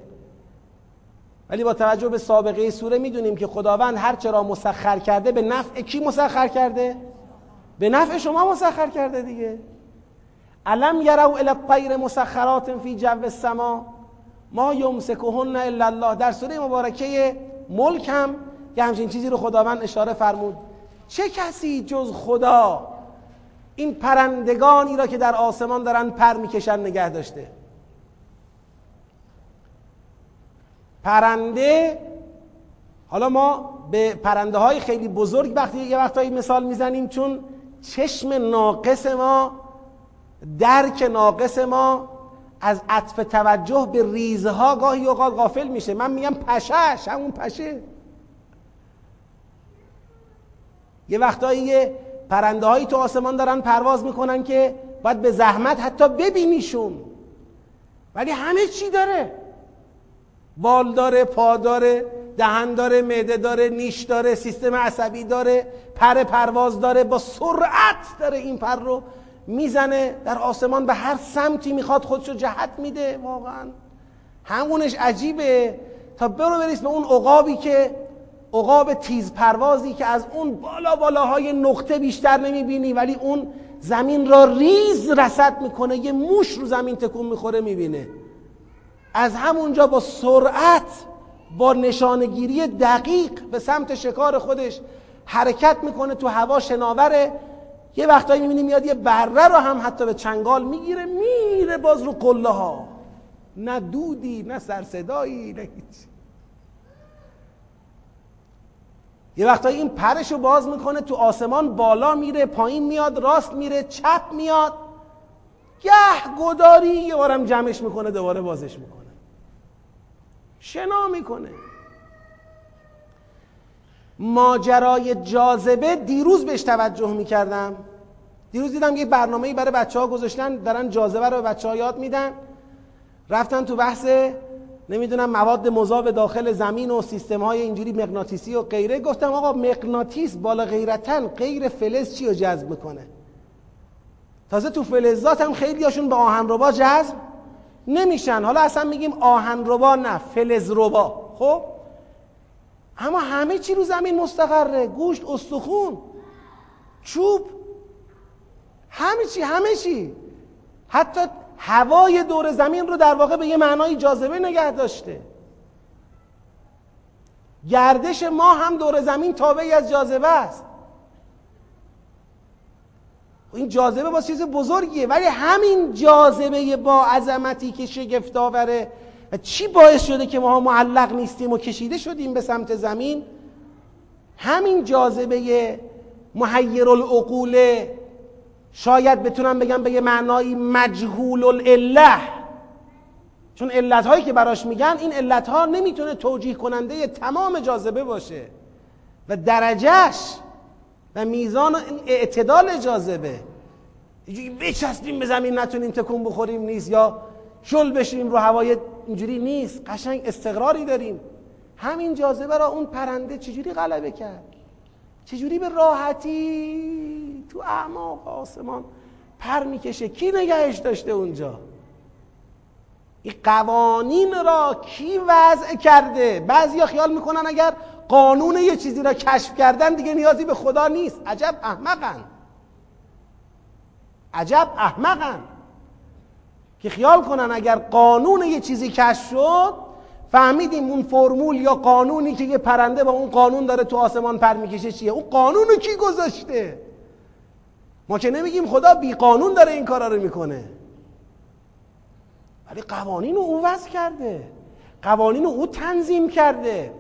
ولی با توجه به سابقه سوره می‌دونیم که خداوند هر چرا مسخر کرده به نفع کی مسخر کرده؟ به نفع شما مسخر کرده دیگه. علم یرو الی الطیر مسخرات فی جو السما؟ ما یمسکهن الا الله. در سوره مبارکه ملک هم یه همچین چیزی رو خداوند اشاره فرمود. چه کسی جز خدا این پرندگانی را که در آسمان دارن پر می‌کشن نگه داشته؟ پرنده حالا ما به پرنده های خیلی بزرگ وقتی یه وقتایی مثال می‌زنیم چون چشم ناقص ما درک ناقص ما از عطف توجه به ریزها گاهی اوقات غافل میشه. من میگم پشش همون پشه. یه وقتایی پرنده هایی تو آسمان دارن پرواز می‌کنن که باید به زحمت حتی ببینیشون. ولی همه چی داره. بال داره پا داره دهن داره معده داره نیش داره سیستم عصبی داره پر پرواز داره با سرعت داره این پر رو می‌زنه در آسمان به هر سمتی می‌خواد خودشو جهت میده. واقعا همونش عجیبه. تا برو بریس به اون عقابی که عقاب تیز پروازی که از اون بالا بالاهای نقطه بیشتر نمی‌بینی ولی اون زمین را ریز رسد می‌کنه یه موش رو زمین تکون می‌خوره می‌بینه. از همونجا با سرعت با نشانگیری دقیق به سمت شکار خودش حرکت می‌کنه تو هوا شناوره. یه وقتایی می‌بینی میاد یه بره رو هم حتی به چنگال می‌گیره میره باز رو قله ها نه دودی نه سرصدایی نه هیچ. یه وقتایی این پرش رو باز می‌کنه تو آسمان بالا میره پایین میاد راست میره چپ میاد. گه گداری یه بارم جمعش می‌کنه دوباره بازش می‌کنه. شنا می‌کنه. ماجرای جاذبه دیروز بهش توجه می‌کردم. دیروز دیدم یه برنامه‌ای برای بچه ها گذاشتن دارن جاذبه رو به بچه ها یاد میدن. رفتن تو بحث نمی‌دونم مواد مذاب داخل زمین و سیستم های اینجوری مغناطیسی و غیره. گفتم آقا مغناطیس بالا غیرتن غیر فلز چی رو جذب می‌کنه؟ تازه تو فلزات هم خیلی هاشون به آهنربا جذب نمیشن. حالا اصلا میگیم آهنربا نه فلزربا خب؟ اما همه چی رو زمین مستقره. گوشت استخون چوب همه چی همه چی. حتی هوای دور زمین رو در واقع به یه معنای جاذبه نگه داشته. گردش ما هم دور زمین تابعی از جاذبه است. این جاذبه با چیز بزرگیه ولی همین جاذبه با عظمتی که شگفت آوره. و چی باعث شده که ما معلق نیستیم و کشیده شدیم به سمت زمین؟ همین جاذبه محیر العقول شاید بتونم بگم به یه معنایی مجهول العله چون علت هایی که براش میگن این علت ها نمی‌تونه توجیه کننده تمام جاذبه باشه. و درجهش و میزان اعتدال جاذبه. اینجوری بچسبیم به زمین نتونیم تکون بخوریم نیست. یا شل بشیم رو هوای اینجوری نیست. قشنگ استقراری داریم. همین جاذبه را اون پرنده چجوری غلبه کرد؟ چجوری به راحتی تو اعماق آسمان پر می‌کشه؟ کی نگهش داشته اونجا؟ این قوانین را کی وضع کرده؟ بعضیا خیال می‌کنن اگر قانون یه چیزی را کشف کردن دیگه نیازی به خدا نیست. عجب احمقن. عجب احمقن. که خیال کنن اگر قانون یه چیزی کشف شد فهمیدیم اون فرمول یا قانونی که یه پرنده با اون قانون داره تو آسمان پر می‌کشه چیه؟ اون قانون رو کی گذاشته؟ ما که نمیگیم خدا بی قانون داره این کارا رو می‌کنه. ولی قوانین رو او وضع کرده. قوانین او تنظیم کرده.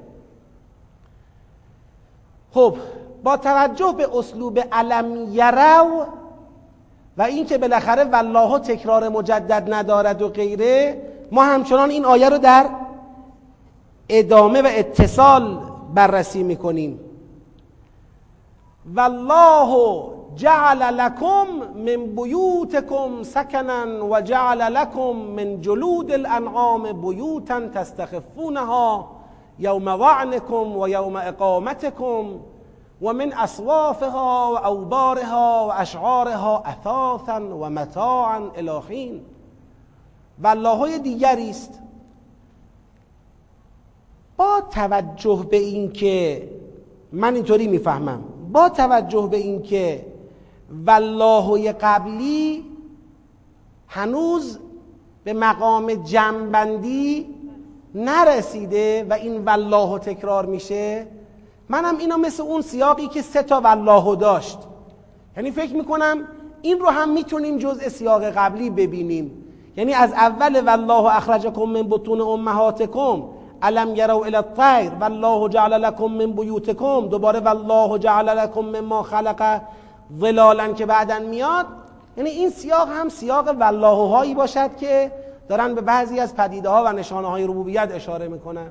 خب با توجه به اسلوب علم یرو و اینکه بالاخره والله تکرار مجدد ندارد و غیره ما همچنان این آیه رو در ادامه و اتصال بررسی می‌کنیم. والله جعل لكم من بیوتکم سکنا و جعل لكم من جلود الانعام بیوتا تستخفونها یوم وعنکم و یوم اقامتکم و من اصوافها و اوبارها و اشعارها اثاثا و متاعا الهین و الله دیگری است. با توجه به اینکه من اینطوری می‌فهمم. با توجه به اینکه والله قبلی هنوز به مقام جنبندی نرسیده و این والله تکرار میشه. منم اینو مثل اون سیاقی که سه تا والله داشت. یعنی فکر می‌کنم این رو هم می‌تونیم جزء سیاق قبلی ببینیم. یعنی از اول والله اخرجکم من بطون امهاتکم. علم یرو الى الطیر. والله جعل لكم من بیوتکم. دوباره والله جعل لكم مما خلق ظلالا که بعدا میاد یعنی این سیاق هم سیاق والله باشد که دارن به بعضی از پدیده ها و نشانه های ربوبیت اشاره می‌کنن.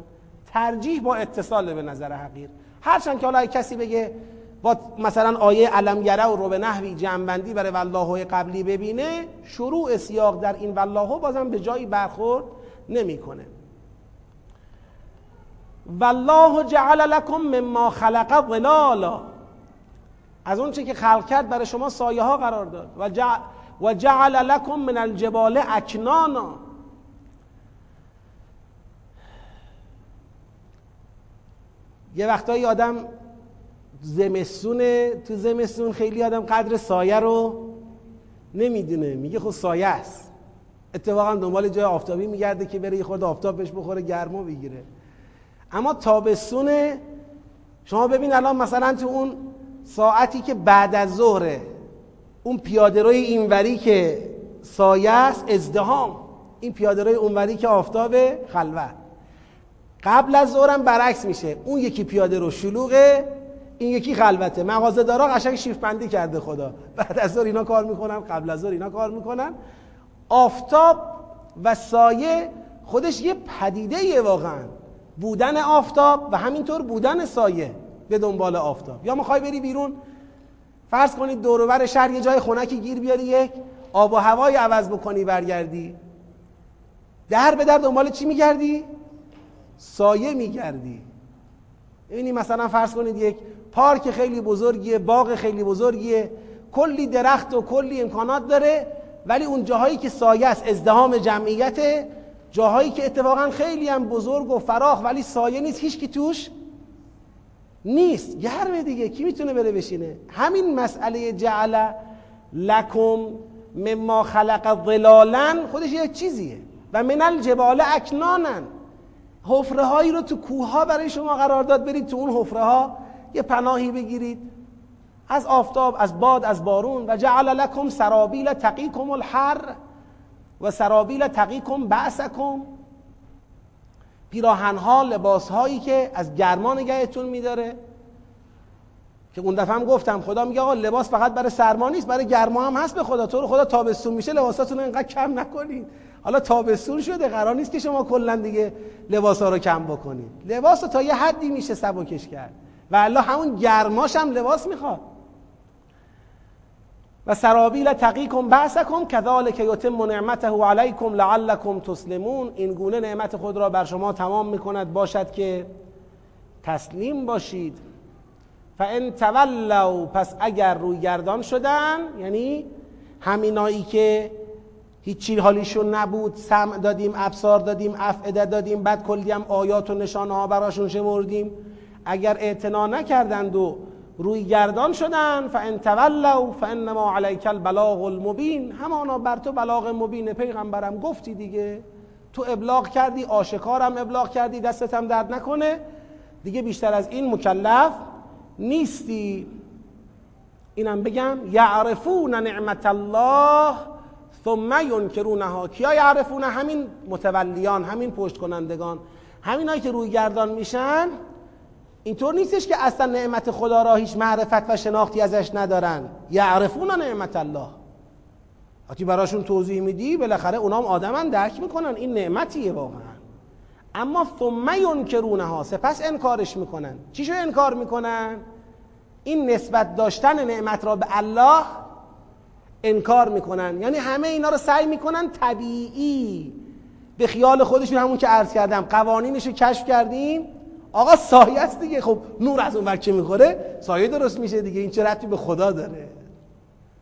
ترجیح با اتصال به نظر حقیر. هرچند که حالا کسی بگه با مثلا آیه علم یره رو به نحوی جنبندی برای والله قبلی ببینه شروع سیاق در این والله بازم به جایی برخورد نمی‌کنه. والله جعل لكم مما خلق ظلالا. از اون که خلق کرد برای شما سایه ها قرار داد. و جعل, و جعل لكم من الجبال اکنانا. یه وقتایی آدم زمستونه تو زمستون خیلی آدم قدر سایه رو نمی‌دونه. میگه خب سایه است. اتفاقا دنبال جای آفتابی میگرده که بره یه خورده آفتاب بهش بخوره گرما بگیره. اما تابستونه شما ببین الان مثلا تو اون ساعتی که بعد از ظهره اون پیادهروی اینوری که سایه است ازدهام این پیادهروی اونوری که آفتاب خلوت. قبل از ظهرم برعکس میشه. اون یکی پیاده رو شلوغه این یکی خلوته. مغازه دارا قشنگ شیف بندی کرده خدا. بعد از ظهر اینا کار می‌کنن قبل از ظهر اینا کار می‌کنن. آفتاب و سایه خودش یه پدیده واقعا. بودن آفتاب و همینطور بودن سایه. به دنبال آفتاب. یا می‌خوای بری بیرون فرض کنید دوروبر شهر یه جای خونکی گیر بیاری یک آب و هوای عوض بکنی برگردی. در به در دنبال چی میگردی؟ سایه میگردی. ببینید مثلا فرض کنید یک پارک خیلی بزرگیه باغ خیلی بزرگیه کلی درخت و کلی امکانات داره ولی اون جاهایی که سایه است ازدهام جمعیت جاهایی که اتفاقا خیلی هم بزرگ و فراخ ولی سایه نیست هیچ کی توش نیست. گرمه دیگه. کی می‌تونه بره بشینه؟ همین مسئله جعل لکم مما خلق ظلالا خودش یه چیزیه. و من الجبال اکنانن حفره هایی رو تو کوه ها برای شما قرار داد برید تو اون حفره ها یه پناهی بگیرید. از آفتاب از باد از بارون. و جعل لکم سرابیل تقیکم الحر و سرابیل تقیکم بعثکم پیراهن ها لباس هایی که از گرما نگهتون میداره. که اون دفعه هم گفتم خدا میگه آقا لباس فقط برای سرما نیست برای گرما هم هست به خدا. تو رو خدا تابستون میشه لباساتون رو اینقدر کم نکنید حالا تابستون شده قرار نیست که شما کلا دیگه لباس رو کم بکنید لباس رو تا یه حدی میشه سبکش کرد. و الله همون گرماش هم لباس می‌خواد. و سرابیل تقیکم بعثکم کذالک یتم نعمته علیکم لعلکم تسلمون. این گونه نعمت خود را بر شما تمام می‌کند. باشد که تسلیم باشید. فان تولوا پس اگر روی گردان شدن یعنی همینایی که هیچی حالیشون نبود سمع دادیم ابصار دادیم افعده دادیم بعد کلی هم آیات و نشانه ها براشون شمردیم. اگر اعتنا نکردند و روی گردان شدن فان تولوا فانما علیک البلاغ المبین. همانا بر تو بلاغ مبین. پیغمبرم گفتی دیگه. تو ابلاغ کردی آشکارم ابلاغ کردی دستت هم درد نکنه. دیگه بیشتر از این مکلف نیستی. اینم بگم یعرفون نعمت الله ثم ینکرونها. کیا یعرفون؟ همین متولیان همین پشت کنندگان همینایی که روی گردان میشن اینطور نیستش که اصلا نعمت خدا را هیچ معرفت و شناختی ازش ندارن. یعرفون نعمت الله. وقتی براشون توضیح میدی بالاخره اونام آدمن درک می‌کنن این نعمتیه واقعا. اما ثم ینکرونها سپس انکارش می‌کنن. چیشو انکار می‌کنن؟ این نسبت داشتن نعمت را به الله انکار می‌کنن. یعنی همه اینا رو سعی می‌کنن طبیعی. به خیال خودشون همون که عرض کردم قوانینش رو کشف کردیم آقا سایه است دیگه. خب نور از اون بچه می‌خوره؟ سایه درست میشه دیگه. این چه ربطی به خدا داره؟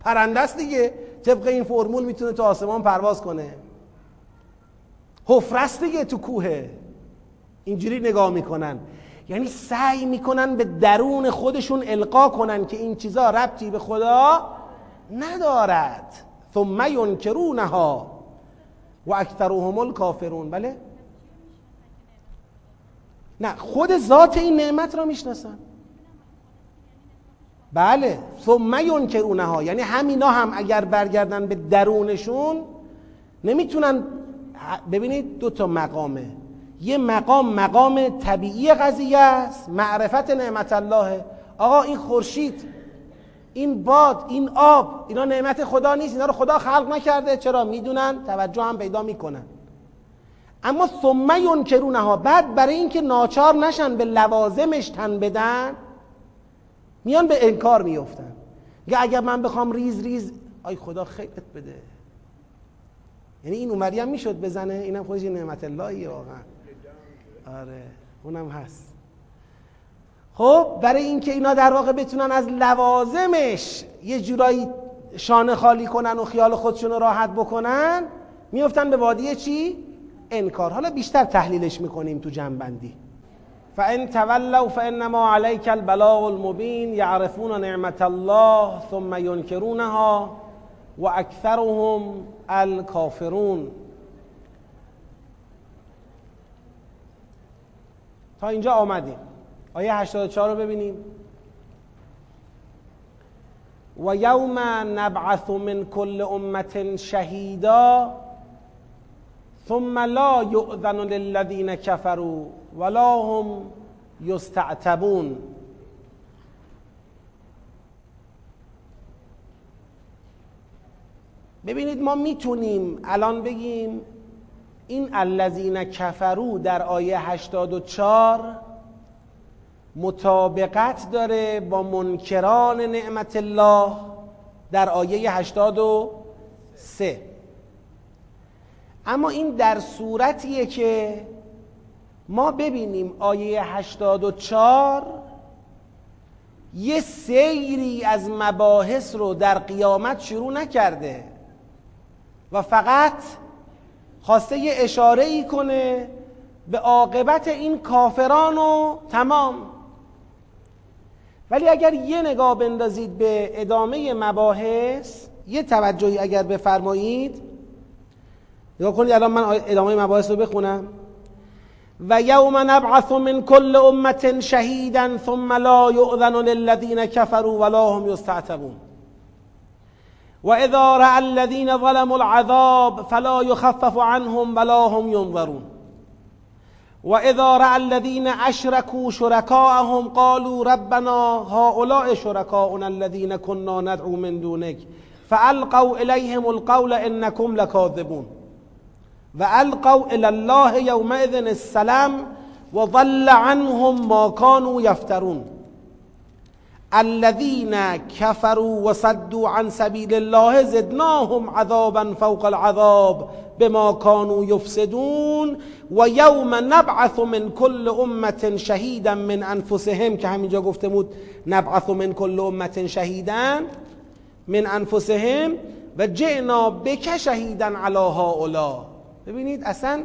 پرنده است دیگه. طبق این فرمول می‌تونه تو آسمان پرواز کنه. حفرست دیگه تو کوه. اینجوری نگاه می‌کنن. یعنی سعی می‌کنن به درون خودشون القا کنن که این چیزا ربطی به خدا ندارد. ثم ینکرونها و اکثرهم الکافرون. بله؟ نه خود ذات این نعمت را می‌شناسن بله ثم ینکرونها یعنی همینا هم اگر برگردن به درونشون نمی‌تونن ببینید دو تا مقامه. یه مقام مقام طبیعی قضیه است معرفت نعمت الله. آقا این خورشید این باد این آب اینا نعمت خدا نیست اینا رو خدا خلق نکرده. چرا؟ می‌دونن توجه هم پیدا می‌کنن. اما ثم ینکرونها بعد برای اینکه ناچار نشن به لوازمش تن بدن میان به انکار میفتن. یا اگر من بخوام ریز ریز آی خدا خیرت بده. یعنی این اومری هم می‌شد بزنه؟ اینم خودش نعمت اللهیه واقعا. آره اونم هست. خب برای اینکه اینا در واقع بتونن از لوازمش یه جورایی شانه خالی کنن و خیال خودشون راحت بکنن میفتن به وادی چی؟ انکار. حالا بیشتر تحلیلش می‌کنیم تو جمع‌بندی. فان تولوا فانما عليك البلاغ المبين يعرفون نعمت الله ثم ينكرونها واكثرهم الكافرون. تا اینجا آمدیم. آیه 84 رو ببینیم. و یوم نبعث من کل امت شهیدا ثم لا یؤذن للذین كفروا ولا هم یستعتبون ببینید ما می‌تونیم الان بگیم این الذین کفرو در آیه 84 مطابقت داره با منکران نعمت الله در آیه 83 اما این در صورتیه که ما ببینیم آیه 84 یه سیری از مباحث رو در قیامت شروع نکرده و فقط خواسته یه اشاره ای کنه به عاقبت این کافران و تمام. ولی اگر یه نگاه بندازید به ادامه مباحث یه توجهی اگر بفرمایید نگاه کنید الان من ادامه مباحث رو بخونم. و یوم نبعث من کل امت شهیدا ثم لا یؤذن للذین كفروا ولا هم یستعتبون. و اذا رأى الذين ظلموا العذاب فلا يخفف عنهم ولا هم ينظرون و اذا رأى الذين اشركوا شركاءهم قالوا ربنا هؤلاء شركاؤنا الذين كنا ندعو من دونك فالقوا اليهم القول انكم لكاذبون. و القوا الى الله یومئذ السلام و ضل عنهم ما كانوا یفترون. الذين كفروا وصدوا عن سبيل الله زدناهم عذابا فوق العذاب بما كانوا يفسدون و یوم نبعث من كل امت شهیدا من انفسهم که همینجا گفته بود نبعث من كل امت شهیدا من انفسهم و هؤلاء. ببینید اصلا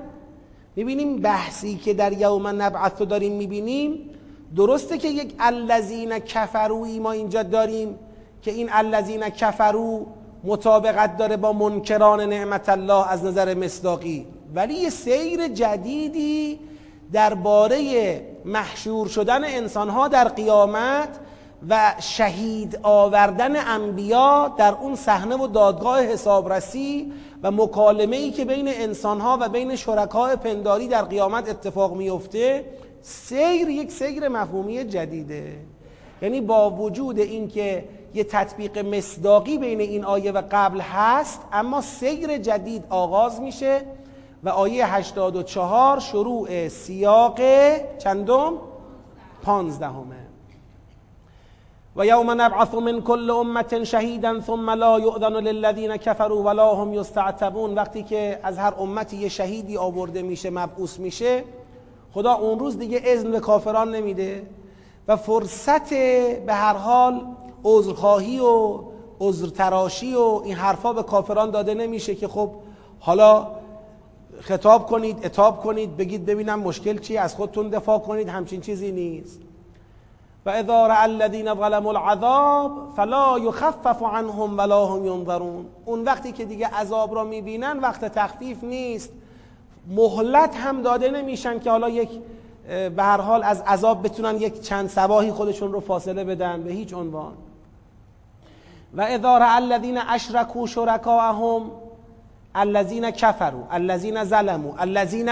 می‌بینیم بحثی که در یوم نبعث رو داریم می‌بینیم درسته که یک الذین کفروی ما اینجا داریم که این الذین کفرو مطابقت داره با منکران نعمت الله از نظر مصداقی. ولی یه سیر جدیدی درباره محشور شدن انسانها در قیامت و شهید آوردن انبیا در اون صحنه و دادگاه حسابرسی و مکالمه ای که بین انسان ها و بین شرکای پنداری در قیامت اتفاق میفته سیر یک سیر مفهومی جدیده. یعنی با وجود اینکه یه تطبیق مصداقی بین این آیه و قبل هست اما سیر جدید آغاز میشه و آیه 84 شروع سیاق چندم؟ پانزدهمه. و یوم نبعث من کل امت شهیدا ثم لا یؤذن للذین كفروا ولا هم یستعتبون وقتی که از هر امتی یه شهیدی آورده میشه مبعوث میشه خدا اون روز دیگه اذن به کافران نمیده و فرصت به هر حال عذرخواهی و عذرتراشی و این حرفا به کافران داده نمیشه که خب حالا خطاب کنید اتاب کنید بگید ببینم مشکل چی از خودتون دفاع کنید همچین چیزی نیست. و اذا رأى الذين ظلموا العذاب فلا يخفف عنهم ولا هم ينظرون. اون وقتی که دیگه عذاب را می‌بینن وقت تخفیف نیست. مهلت هم داده نمیشن که حالا یک به هر حال از عذاب بتونن یک چند سباهی خودشون رو فاصله بدن. به هیچ عنوان. و اذا رأى الذين اشركوا شركاءهم الذين كفروا الذين ظلموا الذين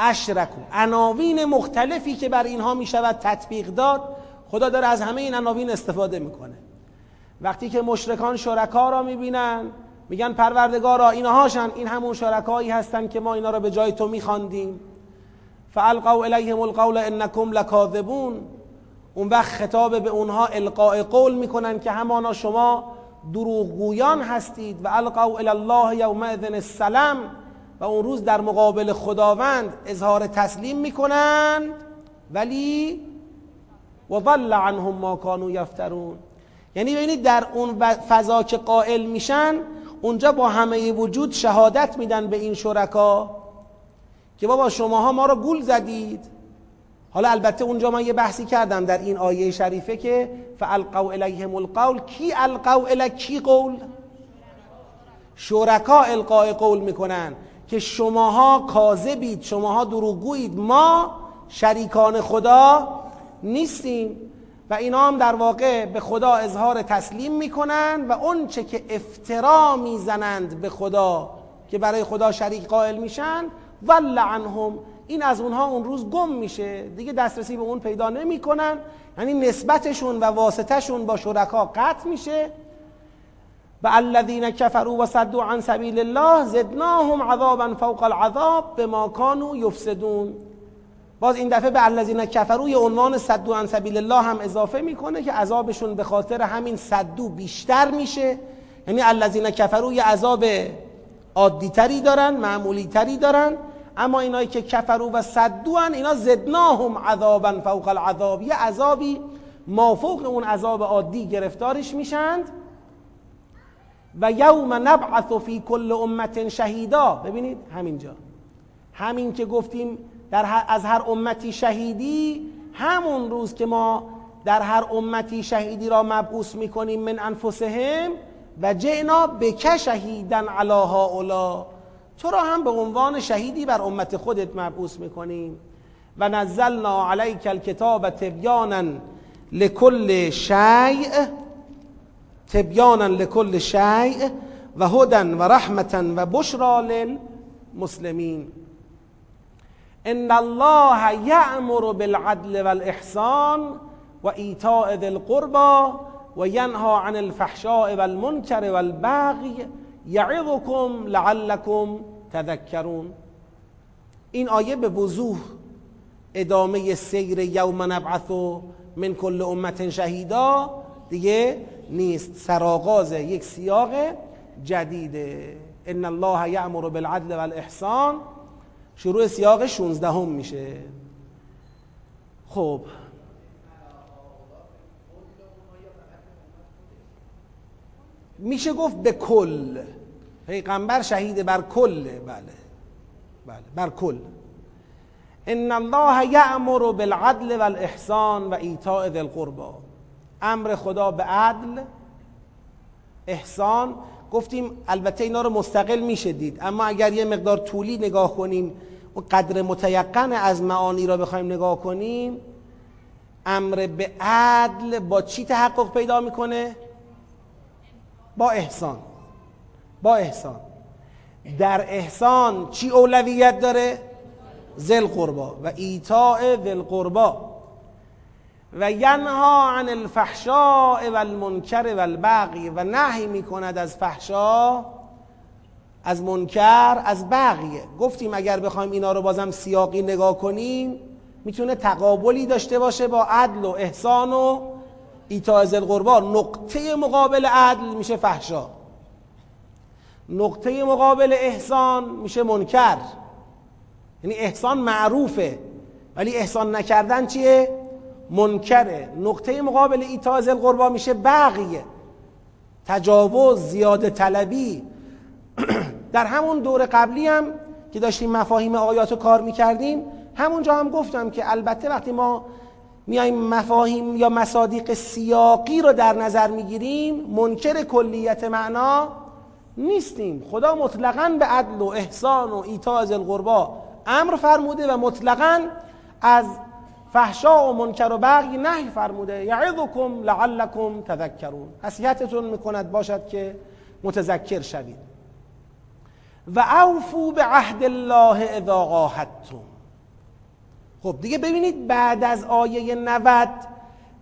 اشرکو عناوین مختلفی که بر اینها می شود تطبیق داد خدا داره از همه این عناوین استفاده می‌کنه وقتی که مشرکان شرکا را می‌بینن میگن پروردگارا اینهاشن این همون شرکایی هستن که ما اینا را به جای تو میخواندیم فالقوا الیهم القول انکم لکاذبون. اون وقت خطاب به اونها القاء قول می‌کنن که همانا شما دروغگویان هستید. و القوا الی الله یومئذ السلام. و اون روز در مقابل خداوند اظهار تسلیم می‌کنند ولی و ضل عنهم ما کانوا یفترون. یعنی ببینید در اون فضا که قائل میشن اونجا با همه وجود شهادت میدن به این شرکا که بابا شماها ما رو گول زدید. حالا البته اونجا من یه بحثی کردم در این آیه شریفه که فالقوا الیهم القول. کی القوا الی کی قول؟ شرکا القاء قول می‌کنن. که شماها کاذبید شماها دروغگویید. ما شریکان خدا نیستیم و اینا هم در واقع به خدا اظهار تسلیم می‌کنند و اون چه که افترا می‌زنند به خدا که برای خدا شریک قائل میشن ول عنهم. این از اونها اون روز گم میشه. دیگه دسترسی به اون پیدا نمی‌کنن. یعنی نسبتشون و واسطهشون با شرکا قطع میشه. و الذین کفروا و صدوا عن سبیل الله زدناهم عذابا فوق العذاب به ما کانوا باز این دفعه به الذین کفروا یه عنوان صدوا عن سبیل الله هم اضافه می‌کنه که عذابشون به خاطر همین صدو بیشتر میشه. یعنی الذین کفروا یه عذاب عادی تری دارن معمولی تری دارن اما اینایی که کفرو و صدو هن اینا زدناهم عذابا فوق العذاب. یه عذابی مافوق اون عذاب عادی گرفتارش میشند. و یوم نبعث فی کل امت شهیدا. ببینید همینجا. همین که گفتیم در از هر امتی شهیدی همون روز که ما در هر امتی شهیدی را مبعوث می‌کنیم من انفسهم و جئنا بک شهیدن علی هؤلاء. تو را هم به عنوان شهیدی بر امت خودت مبعوث می‌کنیم. و نزلنا علیک الکتاب تبیانا لکل شیء تبیانا لکل شیء و هدن و رحمتا و بشرا للمسلمین. ان الله یأمر بالعدل والاحسان و ایتاء ذی القربى و ینها عن الفحشاء والمنکر والبغی یعظکم لعلکم تذکرون. این آیه به وضوح ادامه سیر یوم نبعث من کل امت شهیدا. دیگه نیست سرآغاز یک سیاق جدیده ان الله یأمر بالعدل والاحسان. شروع سیاق 16 هم میشه. خب. میشه گفت به کل. پیغمبر شهید بر کله بله. بله. بر کل. ان الله یأمر بالعدل والاحسان و ایتاء ذی القربا امر خدا به عدل احسان. گفتیم البته اینا رو مستقل میشه دید. اما اگر یه مقدار طولی نگاه کنیم و قدر متیقن از معانی را بخوایم نگاه کنیم امر به عدل با چی تحقق پیدا می‌کنه؟ با احسان. با احسان. در احسان چی اولویت داره؟ ذل قربا و ایتاء ذل قربا و ینها عن الفحشاء و المنکر و البغی و نهی می‌کند از فحشا از منکر از بغیه گفتیم اگر بخوایم اینا رو بازم سیاقی نگاه کنیم می‌تونه تقابلی داشته باشه با عدل و احسان و ایتاء ذل قربا نقطه مقابل عدل میشه فحشا. نقطه مقابل احسان میشه منکر. یعنی احسان معروفه ولی احسان نکردن چیه؟ منکره نقطه مقابل ایتاز القربا میشه بقیه. تجاوز زیاده طلبی. در همون دور قبلی هم که داشتیم مفاهیم آیات رو کار می‌کردیم همونجا هم گفتم که البته وقتی ما میایم مفاهیم یا مصادیق سیاقی رو در نظر می‌گیریم منکر کلیت معنا نیستیم. خدا مطلقا به عدل و احسان و ایتاز القربا امر فرموده و مطلقا از فحشا و منکر و بغی نهی فرموده. یعظکم لعلکم تذکرون. نصیحتتون می‌کند باشد که متذکر شوید. و اوفو به عهد الله اذا عاهدتم خب دیگه ببینید بعد از آیه 90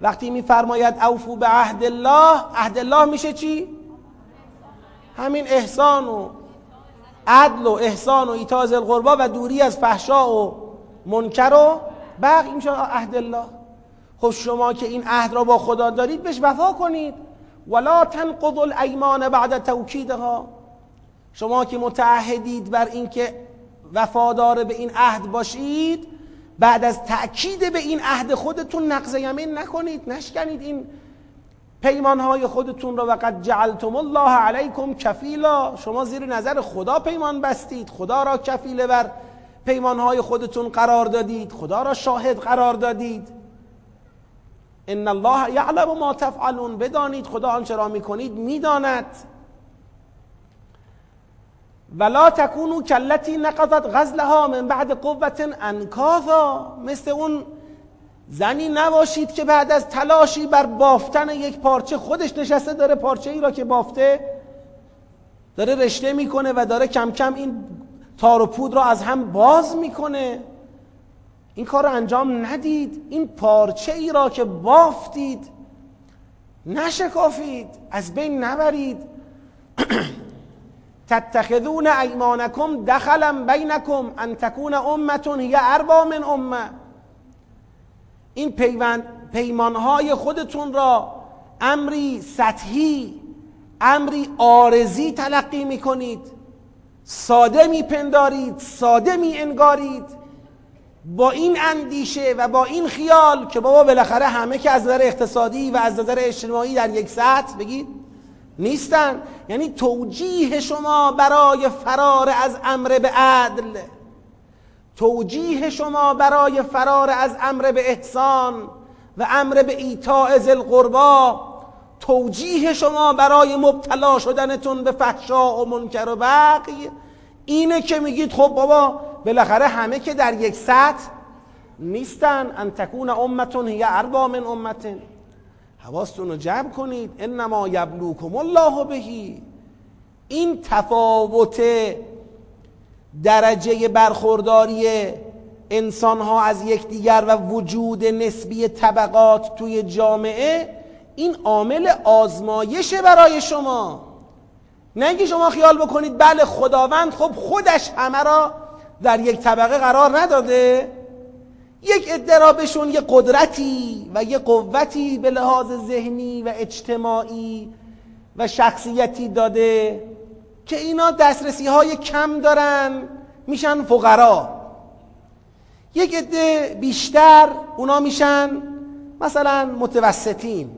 وقتی میفرماید اوفو به عهد الله عهد الله میشه چی؟ همین احسان و عدل و احسان و ایتاز القربا و دوری از فحشا و منکر و بقی میشه عهد الله. خب شما که این عهد را با خدا دارید بهش وفا کنید. ولا تنقضوا الایمان بعد توکیدها. شما که متعهدید بر اینکه وفادار به این عهد باشید بعد از تأکید به این عهد خودتون نقض یمین نکنید نشکنید این پیمانهای خودتون را وقد جعلتم الله علیکم کفیلا. شما زیر نظر خدا پیمان بستید خدا را کفیله بر پیمانهای خودتون قرار دادید. خدا را شاهد قرار دادید. ان الله یعلم ما تفعلون. بدانید خدا آنچه را می‌کنید می‌داند. ولا تکونو کلتی نقضت غزلها من بعد قوت انکاثا مثل اون زنی نباشید که بعد از تلاشی بر بافتن یک پارچه خودش نشسته داره پارچه ای را که بافته داره رشته می‌کنه و داره کم کم این تار و پود را از هم باز می‌کنه. این کار رو انجام ندید. این پارچه ای را که بافتید نشکافید از بین نبرید. تتخذون ایمانکم دخلا بینکم ان تکون امتون هی اربا من امه. این پیمان پیمانهای خودتون را امری سطحی امری آرزی تلقی می‌کنید. ساده میپندارید ساده میانگارید با این اندیشه و با این خیال که بابا بالاخره همه که از نظر اقتصادی و از نظر اجتماعی در یک سطح بگید نیستن. یعنی توجیه شما برای فرار از امر به عدل توجیه شما برای فرار از امر به احسان و امر به ایتاء ذی القربا توجیه شما برای مبتلا شدنتون به فحشا و منکر و بقی اینه که میگید خب بابا بالاخره همه که در یک سطح نیستن. ان تکون امتون هی اربا من امتن حواستون رو جمع کنید. انما یبلوکم الله بهی این تفاوت درجه برخورداری انسان ها از یکدیگر و وجود نسبی طبقات توی جامعه این عامل آزمایشه برای شما. نه شما خیال بکنید بله خداوند خب خودش همه را در یک طبقه قرار نداده. یک عده بهشون یه قدرتی و یه قوتی به لحاظ ذهنی و اجتماعی و شخصیتی داده که اینا دسترسی های کم دارن میشن فقرا. یک عده بیشتر اونا میشن مثلا متوسطین.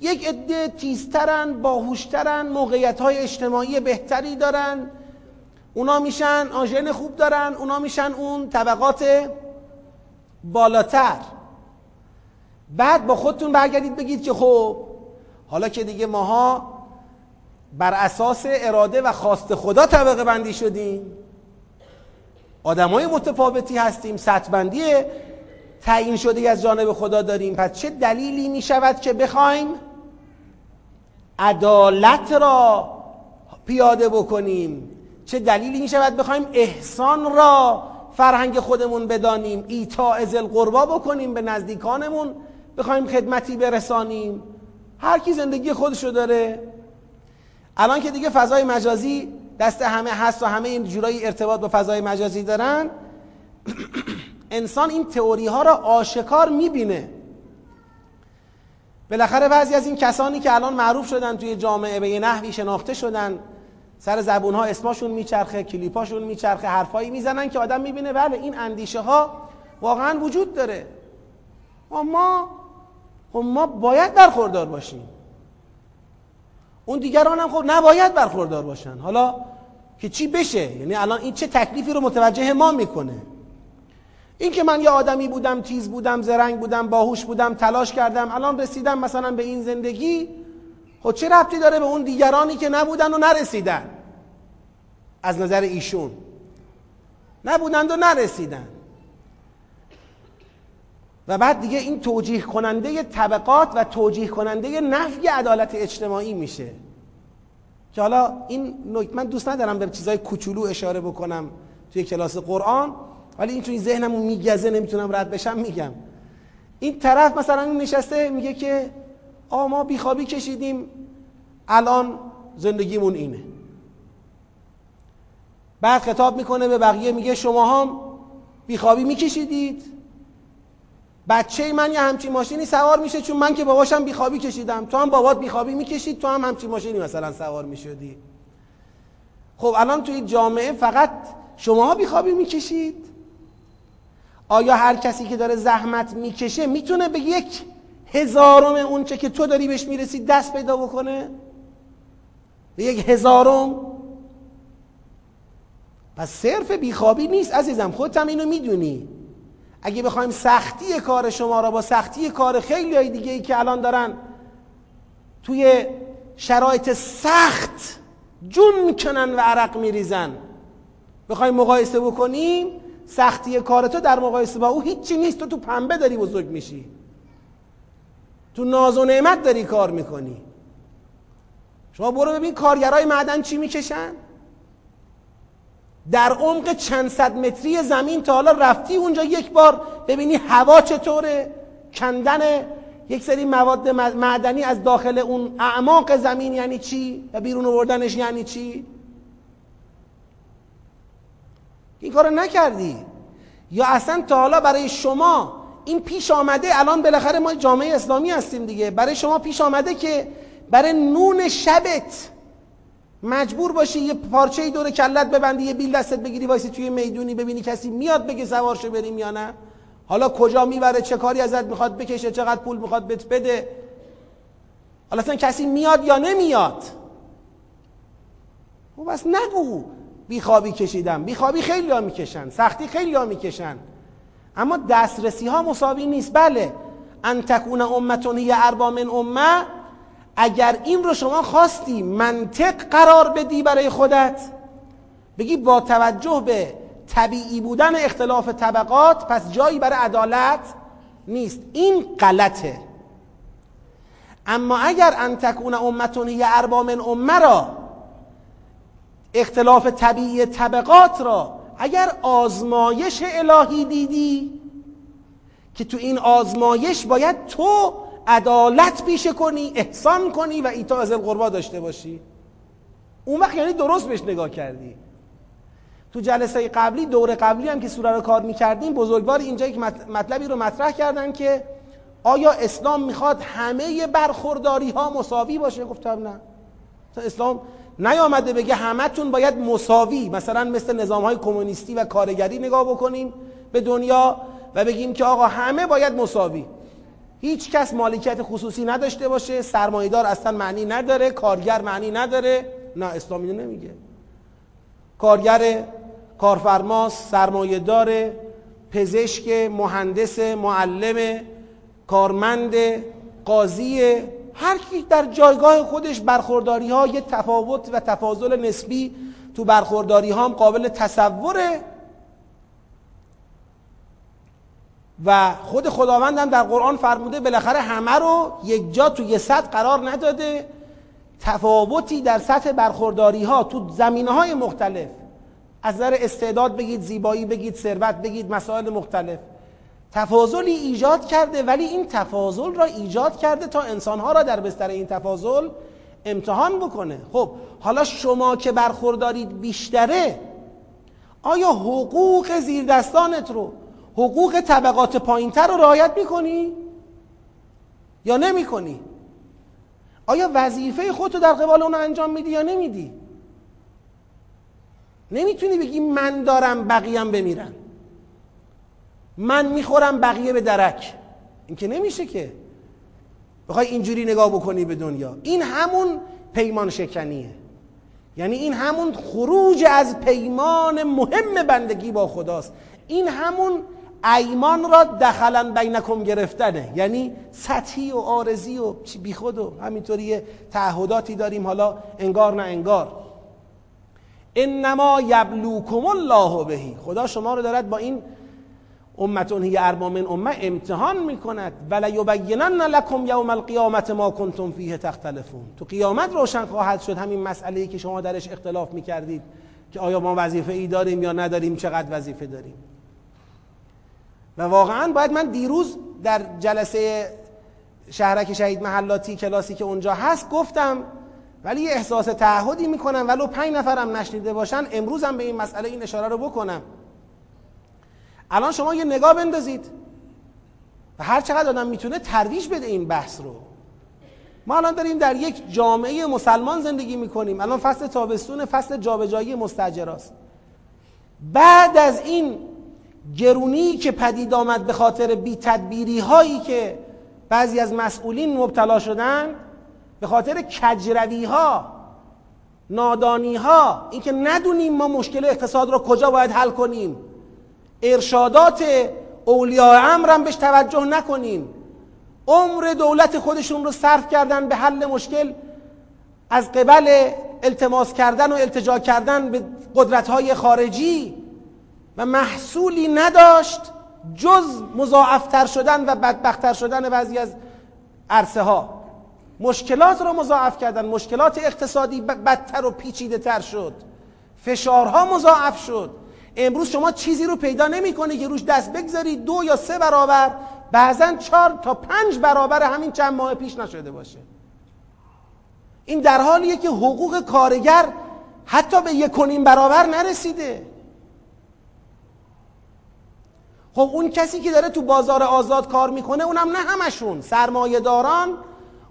یک عده تیزترن باهوشترن موقعیت های اجتماعی بهتری دارن. اونا میشن آژن خوب دارن اونا میشن اون طبقات بالاتر. بعد با خودتون برگردید بگید که خب حالا که دیگه ماها بر اساس اراده و خواست خدا طبقه بندی شدیم آدمای متفاوتی هستیم سطح بندی تعیین شده از جانب خدا داریم. پس چه دلیلی می شود که بخوایم عدالت را پیاده بکنیم. چه دلیلی می شود بخوایم احسان را فرهنگ خودمون بدانیم ایتا ذل قربا بکنیم به نزدیکانمون بخوایم خدمتی برسانیم. هر کی زندگی خودشو داره. الان که دیگه فضای مجازی دست همه هست و همه این جورایی ارتباط با فضای مجازی دارن انسان این تئوری ها را آشکار می‌بینه. بالاخره بعضی از این کسانی که الان معروف شدن توی جامعه به یه نحوی شناخته شدن سر زبون ها اسماشون میچرخه کلیپاشون میچرخه حرفایی می‌زنن که آدم می‌بینه بله این اندیشه ها واقعا وجود داره. ما ما باید برخوردار باشیم. اون دیگران هم خب نباید برخوردار باشن. حالا که چی بشه؟ یعنی الان این چه تکلیفی رو متوجه ما می‌کنه؟ این که من یه آدمی بودم تیز بودم زرنگ بودم باهوش بودم تلاش کردم الان رسیدم مثلا به این زندگی خب چه ربطی داره به اون دیگرانی که نبودن و نرسیدن؟ از نظر ایشون. نبودند و نرسیدن. و بعد دیگه این توجیه کننده طبقات و توجیه کننده نفی عدالت اجتماعی میشه. که حالا این من دوست ندارم به چیزای کوچولو اشاره بکنم توی کلاس قرآن. ولی این توی ذهنمو میگزه نمی‌تونم رد بشم میگم. این طرف مثلا نشسته میگه که آ ما بیخوابی کشیدیم الان زندگیمون اینه. بعد خطاب می‌کنه به بقیه میگه شما هم بیخوابی میکشیدید. بچه من یه همچین ماشینی سوار میشه چون من که باباشم بیخوابی کشیدم. تو هم بابات بیخوابی می‌کشید تو هم همچین ماشینی مثلا سوار می‌شدی. خب الان توی جامعه فقط شما بیخوابی می‌کشید. آیا هر کسی که داره زحمت می‌کشه می‌تونه به یک هزارم اونچه که تو داری بهش می‌رسی دست پیدا بکنه؟ به یک هزارم؟ پس صرف بیخوابی نیست عزیزم خودت هم اینو می‌دونی. اگه بخوایم سختی کار شما را با سختی کار خیلی های دیگه ای که الان دارن توی شرایط سخت جون می‌کنن و عرق میریزن. بخوایم مقایسه بکنیم سختی کار تو در مقایسه با او هیچی نیست. تو تو پنبه داری بزرگ میشی. تو ناز و نعمت داری کار می‌کنی. شما برو ببین کارگرای معدن چی می‌کشن. در عمق چند صد متری زمین تا حالا رفتی اونجا یک بار ببینی هوا چطوره. کندن یک سری مواد معدنی از داخل اون اعماق زمین یعنی چی؟ و بیرون آوردنش یعنی چی؟ این کارو نکردی. یا اصلا تا حالا برای شما این پیش آمده الان بالاخره ما جامعه اسلامی هستیم دیگه. برای شما پیش آمده که برای نون شبت مجبور باشی یه پارچه دور کلت ببندی یه بیل دستت بگیری وایسی توی می‌دونی ببینی کسی میاد بگه سوارشو بریم یا نه. حالا کجا می‌بره چه کاری ازت می‌خواد بکشه چقدر پول می‌خواد بهت بده. حالا اصلا کسی میاد یا نمیاد؟ و خب بس نگو. بیخوابی کشیدم بیخوابی خیلی ها می‌کشن. سختی خیلی ها می‌کشن. اما دسترسی ها مساوی نیست. بله. ان تکون امتون اربا من امه. اگر این رو شما خواستی منطق قرار بدی برای خودت بگی با توجه به طبیعی بودن اختلاف طبقات پس جایی برای عدالت نیست. این غلطه. اما اگر ان تکون امتون اربا من امه را اختلاف طبیعی طبقات را اگر آزمایش الهی دیدی که تو این آزمایش باید تو عدالت پیشه کنی احسان کنی و ایتا از القربا داشته باشی. اون وقت یعنی درست بهش نگاه کردی. تو جلسه قبلی دور قبلی هم که سوره رو کار می‌کردیم بزرگوار اینجا یک مطلبی رو مطرح کردن که آیا اسلام می‌خواد همه برخورداری ها مساوی باشه؟ گفتم نه. اسلام نیامده بگه همتون باید مساوی مثلا مثل نظام های کمونیستی و کارگری نگاه بکنیم به دنیا و بگیم که آقا همه باید مساوی. هیچ کس مالکیت خصوصی نداشته باشه سرمایدار اصلا معنی نداره کارگر معنی نداره. نه اسلامی نمیگه. کارگر کارفرماس سرمایهدار پزشک مهندس معلم کارمند قاضی هر کی در جایگاه خودش برخورداری ها یه تفاوت و تفاضل نسبی تو برخورداری ها هم قابل تصوره. و خود خداوند هم در قرآن فرموده بالاخره همه رو یک جا تو یه سطح قرار نداده. تفاوتی در سطح برخورداری ها تو زمینه های مختلف. از نظر استعداد بگید زیبایی بگید ثروت بگید مسائل مختلف. تفاضلی ایجاد کرده ولی این تفاضل را ایجاد کرده تا انسانها را در بستر این تفاضل امتحان بکنه خب حالا شما که برخوردارید بیشتره آیا حقوق زیردستانت رو حقوق طبقات پایینتر رو رعایت می‌کنی؟ یا نمی‌کنی؟ آیا وظیفه خودتو در قبال اون انجام میدی یا نمیدی؟ نمی‌تونی بگی من دارم بقیم بمیرن من می‌خورم بقیه به درک. این که نمیشه که. بخوای اینجوری نگاه بکنی به دنیا. این همون پیمان شکنیه. یعنی این همون خروج از پیمان مهم بندگی با خداست. این همون ایمان را دخلا بینکم گرفتنه. یعنی سطحی و آرزی و بیخود و همینطوری تعهداتی داریم. حالا انگار نه انگار. انما یبلوکم الله بهی. خدا شما رو دارد با این امتون هی اربا من امه امتحان می‌کند. ولا یبینن لکم یوم القیامت ما کنتم فیه تختلفون. تو قیامت روشن خواهد شد همین مسئله ای که شما درش اختلاف می‌کردید که آیا ما وظیفه ای داریم یا نداریم چقدر وظیفه داریم. و واقعا باید من دیروز در جلسه شهرک شهید محلاتی کلاسی که اونجا هست گفتم ولی احساس تعهدی می‌کنم ولو پنج نفرم نشنیده باشن امروزم به این مسئله این اشاره رو بکنم. الان شما یه نگاه بندازید. و هر چقدر آدم می‌تونه ترویج بده این بحث رو. ما الان داریم در یک جامعه مسلمان زندگی می‌کنیم. الان فصل تابستون فصل جابجایی مستجراست. بعد از این گرونی که پدید آمد به خاطر بی تدبیری هایی که بعضی از مسئولین مبتلا شدن به خاطر کجروی ها نادانی ها اینکه ندونیم ما مشکل اقتصاد را کجا باید حل کنیم. ارشادات اولیاء امرم بهش توجه نکنیم عمر دولت خودشون رو صرف کردن به حل مشکل از قبل التماس کردن و التجا کردن به قدرت های خارجی و محصولی نداشت جز مضاعفتر شدن و بدبختتر شدن بعضی از عرصه ها مشکلات رو مضاعف کردن مشکلات اقتصادی بدتر و پیچیده تر شد. فشارها مضاعف شد. امروز شما چیزی رو پیدا نمی کنی که روش دست بگذاری دو یا سه برابر بعضا چهار تا پنج برابر همین چند ماه پیش نشده باشه. این در حالیه که حقوق کارگر حتی به یک برابر نرسیده. خب اون کسی که داره تو بازار آزاد کار می‌کنه اونم نه همشون سرمایه داران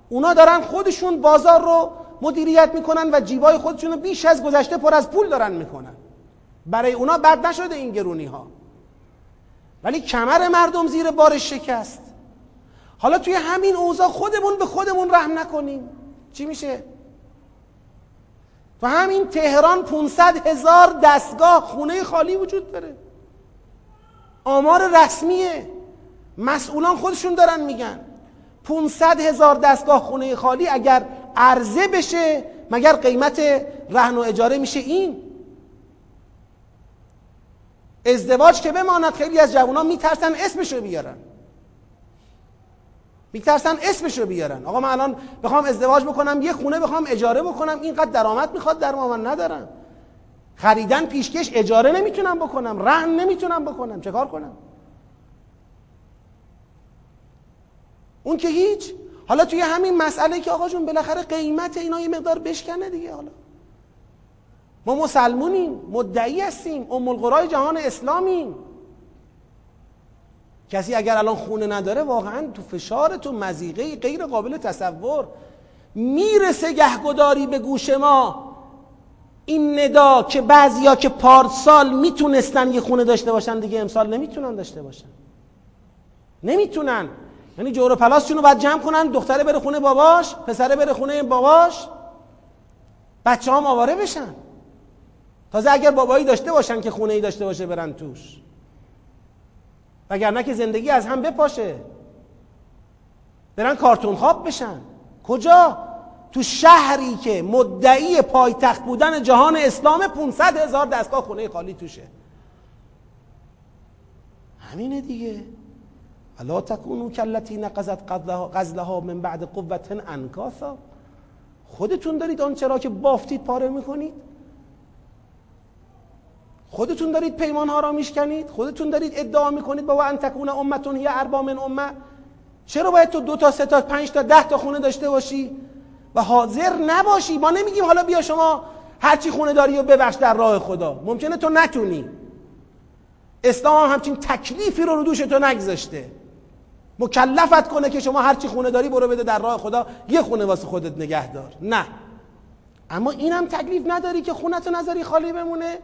اونا دارن خودشون بازار رو مدیریت می‌کنن و جیبای خودشون رو بیش از گذشته پر از پول دارن می‌کنن. برای اونا بد نشده این گرونی ها ولی کمر مردم زیر بارش شکست. حالا توی همین اوضاع خودمون به خودمون رحم نکنیم. چی میشه؟ تو همین تهران 500 هزار دستگاه خونه خالی وجود داره. آمار رسمیه. مسئولان خودشون دارن میگن. 500 هزار دستگاه خونه خالی اگر عرضه بشه مگر قیمت رهن و اجاره میشه این؟ ازدواج که بماند خیلی از جوانان میترسن اسمشو بیارن. میترسن اسمشو بیارن. آقا من الان بخوام ازدواج بکنم یه خونه بخوام اجاره بکنم اینقدر درآمد می‌خواد در من ندارم خریدن پیشکش اجاره نمی‌تونم بکنم رهن نمی‌تونم بکنم. چه کار کنم؟ اون که هیچ. حالا توی همین مسئله که آقا جون بالاخره قیمت اینا یه مقدار بشکنه دیگه حالا. ما مسلمونیم مدعی هستیم ام القرای جهان اسلامیم. کسی اگر الان خونه نداره واقعا تو فشار تو مزیقه غیر قابل تصور می‌رسه گهگداری به گوش ما. این ندا که بعضیا که پارسال می‌تونستن یه خونه داشته باشن دیگه امسال نمی‌تونن داشته باشن. نمی‌تونن. یعنی جور و پلاسشون رو باید جمع کنن دختره بره خونه باباش پسره بره خونه باباش بچه هم آواره بشن. تازه اگر بابایی داشته باشن که خونه ای داشته باشه برن توش. وگرنه که زندگی از هم بپاشه. برن کارتون خواب بشن. کجا؟ تو شهری که مدعی پایتخت بودن جهان اسلام 500 هزار دستگاه خونه خالی توشه. همینه دیگه. الا تکونو کلتی نقضت غزلها من بعد قوت انکاسا. خودتون دارید آن چرا که بافتید پاره می‌کنید. خودتون دارید پیمان ها را میشکنید خودتون دارید ادعا می‌کنید با ان تکون امتون هی اربا من امه. چرا باید تو دو تا سه تا پنج تا ده تا خونه داشته باشی؟ و حاضر نباشی. ما نمیگیم حالا بیا شما هرچی خونه داری و ببخش در راه خدا. ممکنه تو نتونی. اسلام هم همچین تکلیفی رو رو دوش تو نگذاشته. مکلفت کنه که شما هرچی خونه داری برو بده در راه خدا. یه خونه واسه خودت نگه دار نه. اما اینم تکلیف نداری که خونتو نذاری خالی بمونه.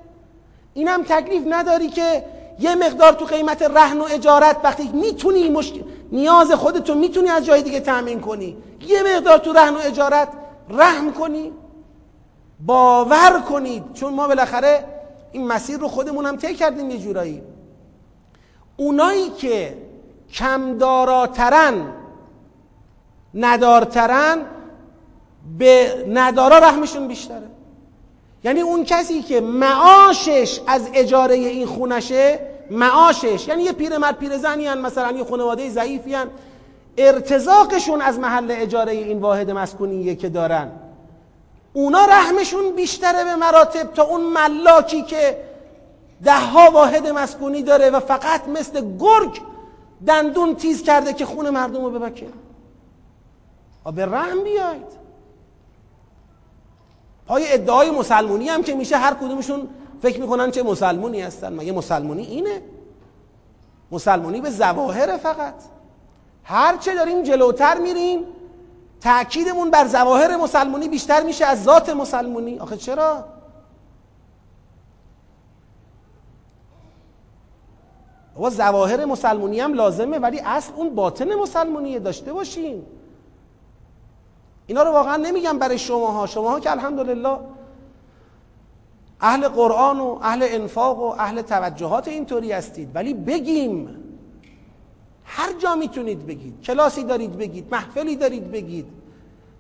اینم تکلیف نداری که یه مقدار تو قیمت رهن و اجارت وقتی می‌تونی مشکل نیاز خودتو می‌تونی از جای دیگه تأمین کنی. یه مقدار تو رهن و اجارت رحم کنی باور کنید چون ما بالاخره این مسیر رو خودمون هم طی کردیم یه جورایی. اونایی که کمداراترن ندارترن به ندارا رحمشون بیشتره. یعنی اون کسی که معاشش از اجاره این خونشه معاشش یعنی یه پیرمرد پیرزنی هن مثلا یه خانواده ضعیفی هن ارتزاقشون از محل اجاره این واحد مسکونیه که دارن. اونا رحمشون بیشتره به مراتب تا اون ملاکی که دهها واحد مسکونی داره و فقط مثل گرگ دندون تیز کرده که خون مردم رو ببکه. به رحم بیاید. پای ادعای مسلمونی هم که میشه هر کدومشون فکر می‌کنن چه مسلمونی هستن. مگه مسلمونی اینه؟ مسلمونی به زواهر فقط. هر چه داریم جلوتر میریم تأکیدمون بر زواهر مسلمونی بیشتر میشه از ذات مسلمونی. آخه چرا؟ و زواهر مسلمونی هم لازمه ولی اصل اون باطن مسلمونیه. داشته باشیم. اینا رو واقعا نمیگم برای شماها. شماها که الحمدلله اهل قرآن و اهل انفاق و اهل توجهات اینطوری هستید. ولی بگیم. هر جا می‌تونید بگید. کلاسی دارید بگید. محفلی دارید بگید.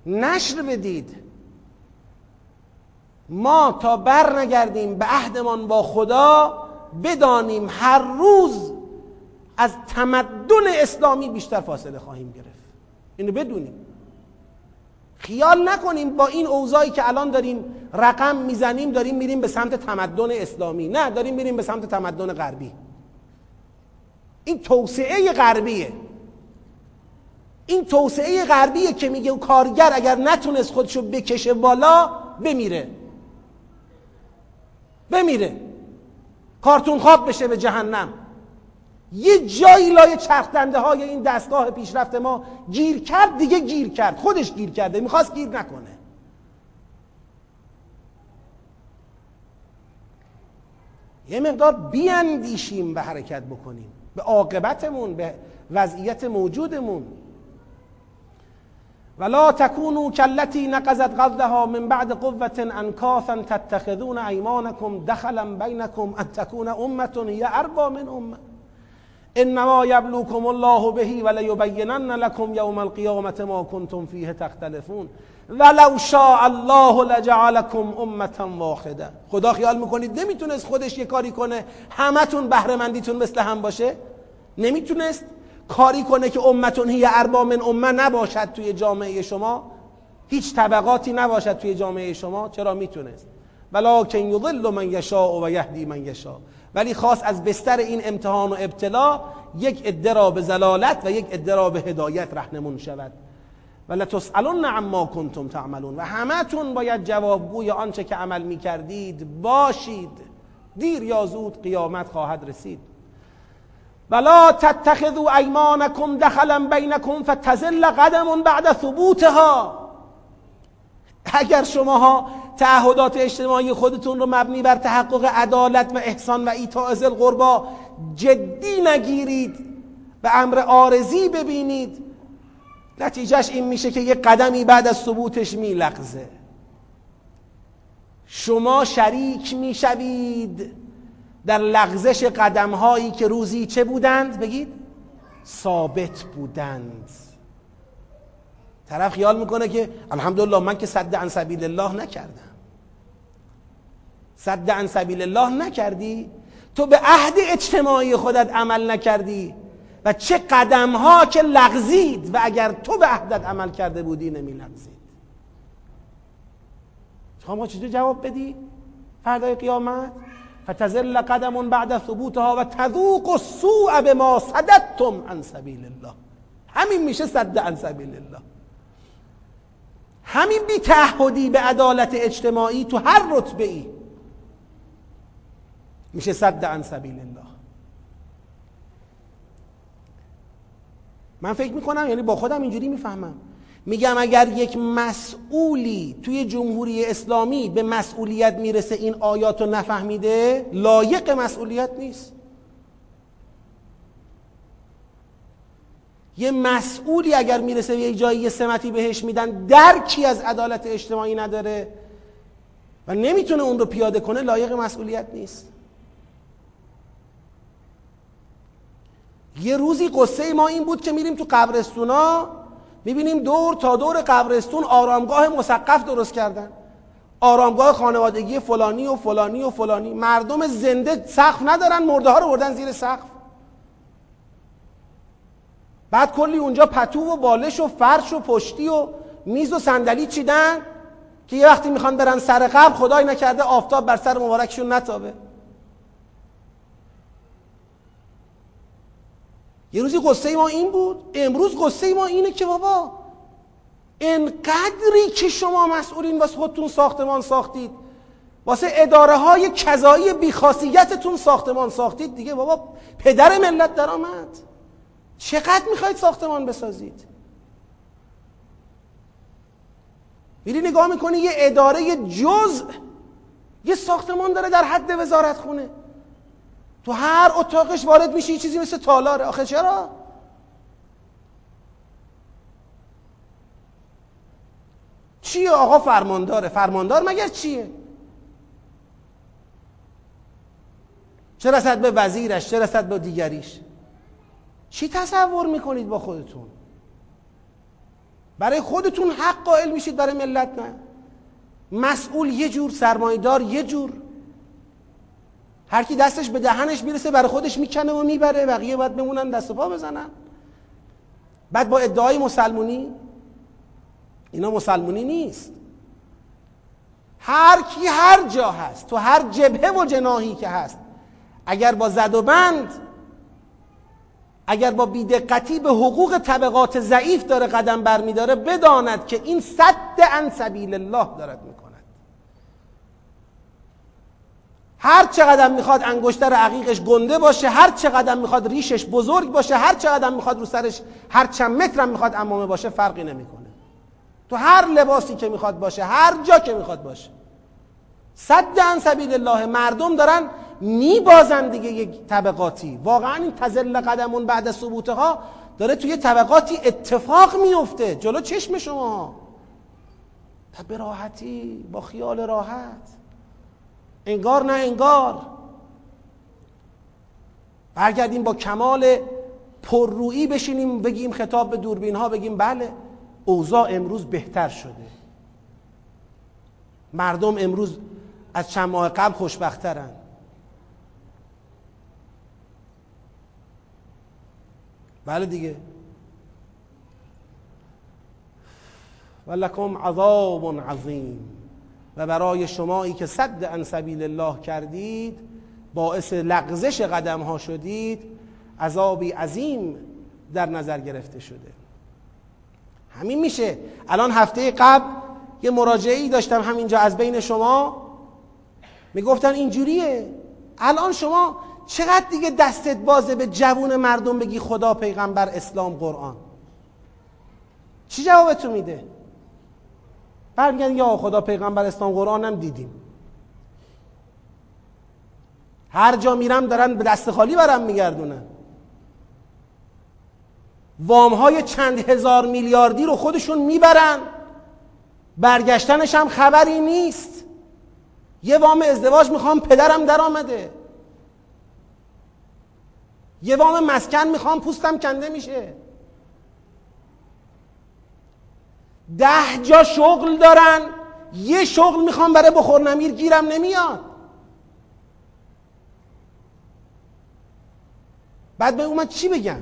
نشر بدید. ما تا بر نگردیم به عهدمان با خدا بدانیم هر روز از تمدن اسلامی بیشتر فاصله خواهیم گرفت. اینو بدونیم. خیال نکنیم با این اوضاعی که الان داریم رقم می‌زنیم داریم میریم به سمت تمدن اسلامی. نه داریم میریم به سمت تمدن غربی. این توسعه غربیه. این توسعه غربیه که میگه کارگر اگر نتونست خودشو بکشه بالا بمیره. بمیره. کارتون خواب بشه به جهنم. یه جایی لای چرخدنده های این دستگاه پیشرفت ما گیر کرد دیگه گیر کرد. خودش گیر کرده می‌خواست گیر نکنه. یه مقدار بیاندیشیم به حرکت بکنیم. به عاقبتمون به وضعیت موجودمون. ولا تكونوا كالتي نقضت غزلها من بعد قوة انكاثا تتخذون ايمانكم دخلا بينكم ان تكون امة هي من امه انما یبلوکم الله بهی ولیبینن لکم یوم القیامت ما کنتم فیه تختلفون. ولو شاء الله لجعلکم امتا واحده خدا خیال می‌کنید نمی‌تونست خودش یه کاری کنه همتون بهره مندیتون مثل هم باشه؟ نمی‌تونست کاری کنه که امتون هی اربا من امه نباشد توی جامعه شما؟ هیچ طبقاتی نباشد توی جامعه شما؟ چرا می‌تونست؟ ولکن یضل من یشاء و یهدی من یشاء. ولی خواست از بستر این امتحان و ابتلا یک عده را به زلالت و یک عده را به هدایت رهنمون شود. و تسالون عما کنتم تعملون. و همتون باید جوابگوی آنچه که عمل می‌کردید باشید. دیر یا زود قیامت خواهد رسید. ولا تتخذوا ایمانکم دخلا بینکم فتزل قدم بعد ثبوتها. اگر شماها تعهدات اجتماعی خودتون رو مبنی بر تحقق عدالت و احسان و ایتاء ذی القربا جدی نگیرید و امر آرزی ببینید. نتیجهش این میشه که یک قدمی بعد از ثبوتش میلغزه. شما شریک می‌شوید در لغزش قدم هایی که روزی چه بودند؟ بگید ثابت بودند. طرف خیال می‌کنه که الحمدلله من که صد عن سبیل الله نکردم. صد عن سبیل الله نکردی؟ تو به عهد اجتماعی خودت عمل نکردی و چه قدم ها که لغزید و اگر تو به عهدت عمل کرده بودی نمی لغزید شما چجور جواب بدی؟ فردای قیامت؟ فتزل قدم بعد ثبوتها و تذوق السوء به ما صددتم عن سبیل الله همین میشه صد عن سبیل الله همین بی تعهدی به عدالت اجتماعی تو هر رتبه ای میشه صد عن سبیل الله. من فکر می‌کنم یعنی با خودم اینجوری می‌فهمم. میگم اگر یک مسئولی توی جمهوری اسلامی به مسئولیت می‌رسه این آیات رو نفهمیده لایق مسئولیت نیست. یه مسئولی اگر می‌رسه به یه جایی یه سمتی بهش میدن درکی از عدالت اجتماعی نداره و نمی‌تونه اون رو پیاده کنه لایق مسئولیت نیست. یه روزی قصه ما این بود که میریم تو قبرستونا می‌بینیم دور تا دور قبرستون آرامگاه مسقف درست کردن. آرامگاه خانوادگی فلانی و فلانی و فلانی. مردم زنده سقف ندارن مرده ها رو بردن زیر سقف. بعد کلی اونجا پتو و بالش و فرش و پشتی و میز و صندلی چیدن که یه وقتی می‌خوان برن سر قبر خدای نکرده آفتاب بر سر مبارکشون نتابه. یه روزی قصه ما این بود. امروز قصه ما اینه که بابا انقدری که شما مسئولین واسه خودتون ساختمان ساختید واسه اداره های کذایی بیخاصیتتون ساختمان ساختید. دیگه بابا پدر ملت در آمد چقدر می‌خواید ساختمان بسازید؟ میری نگاه می‌کنی یه اداره جزء یه ساختمان داره در حد وزارت خونه تو هر اتاقش وارد میشی چیزی مثل تالاره آخه چرا؟ چیه آقا فرمانداره فرماندار مگر چیه؟ چه رسد به وزیرش چه رسد به دیگریش؟ چی تصور می‌کنید با خودتون؟ برای خودتون حق قائل میشید برای ملت نه؟ مسئول یه جور سرمایدار یه جور. هر کی دستش به دهنش می‌رسه برای خودش می‌کنه و می‌بره. بقیه باید بمونن دست و پا بزنن. بعد با ادعای مسلمونی. اینا مسلمونی نیست. هر کی هر جا هست تو هر جبهه و جناهی که هست اگر با زد و بند اگر با بیدقتی به حقوق طبقات ضعیف داره قدم برمیداره بداند که این صد عن سبیل الله دارد می‌کنه هر چقدر می‌خواد انگشتر عقیقش گنده باشه هر چقدر می‌خواد ریشش بزرگ باشه هر چقدر می‌خواد رو سرش هر چند مترم می‌خواد امامه باشه فرقی نمی‌کنه. تو هر لباسی که می‌خواد باشه هر جا که می‌خواد باشه. صد عن سبیل الله مردم دارن میبازن دیگه یک طبقاتی. واقعا این تزل قدمون بعد ثبوتها داره توی طبقاتی اتفاق میفته جلو چشم شما. به راحتی با خیال راحت. انگار نه انگار. برگردیم با کمال پررویی بشینیم بگیم خطاب به دوربین ها بگیم بله اوضاع امروز بهتر شده. مردم امروز از چند ماه قبل خوشبخترن. بله دیگه. ولکم عذاب عظیم. و برای شمایی که صد عن سبیل الله کردید باعث لغزش قدم ها شدید عذابی عظیم در نظر گرفته شده. همین میشه. الان هفته قبل یه مراجعه داشتم همینجا از بین شما. می‌گفتن اینجوریه. الان شما چقدر دیگه دستت بازه به جوون مردم بگی خدا پیغمبر اسلام قرآن؟ چی جوابتون میده؟ بعد میگن یا خدا پیغمبر اسلام قرآن هم دیدیم. هر جا میرم دارن به دست خالی برم میگردونن. وام های چند هزار میلیاردی رو خودشون می‌برن. برگشتنش هم خبری نیست. یه وام ازدواج می‌خوام پدرم در آمده یه وام مسکن می‌خوام پوستم کنده میشه. ده جا شغل دارن یه شغل می‌خوام برای بخور نمیر گیرم نمیاد. بعد به من چی بگم؟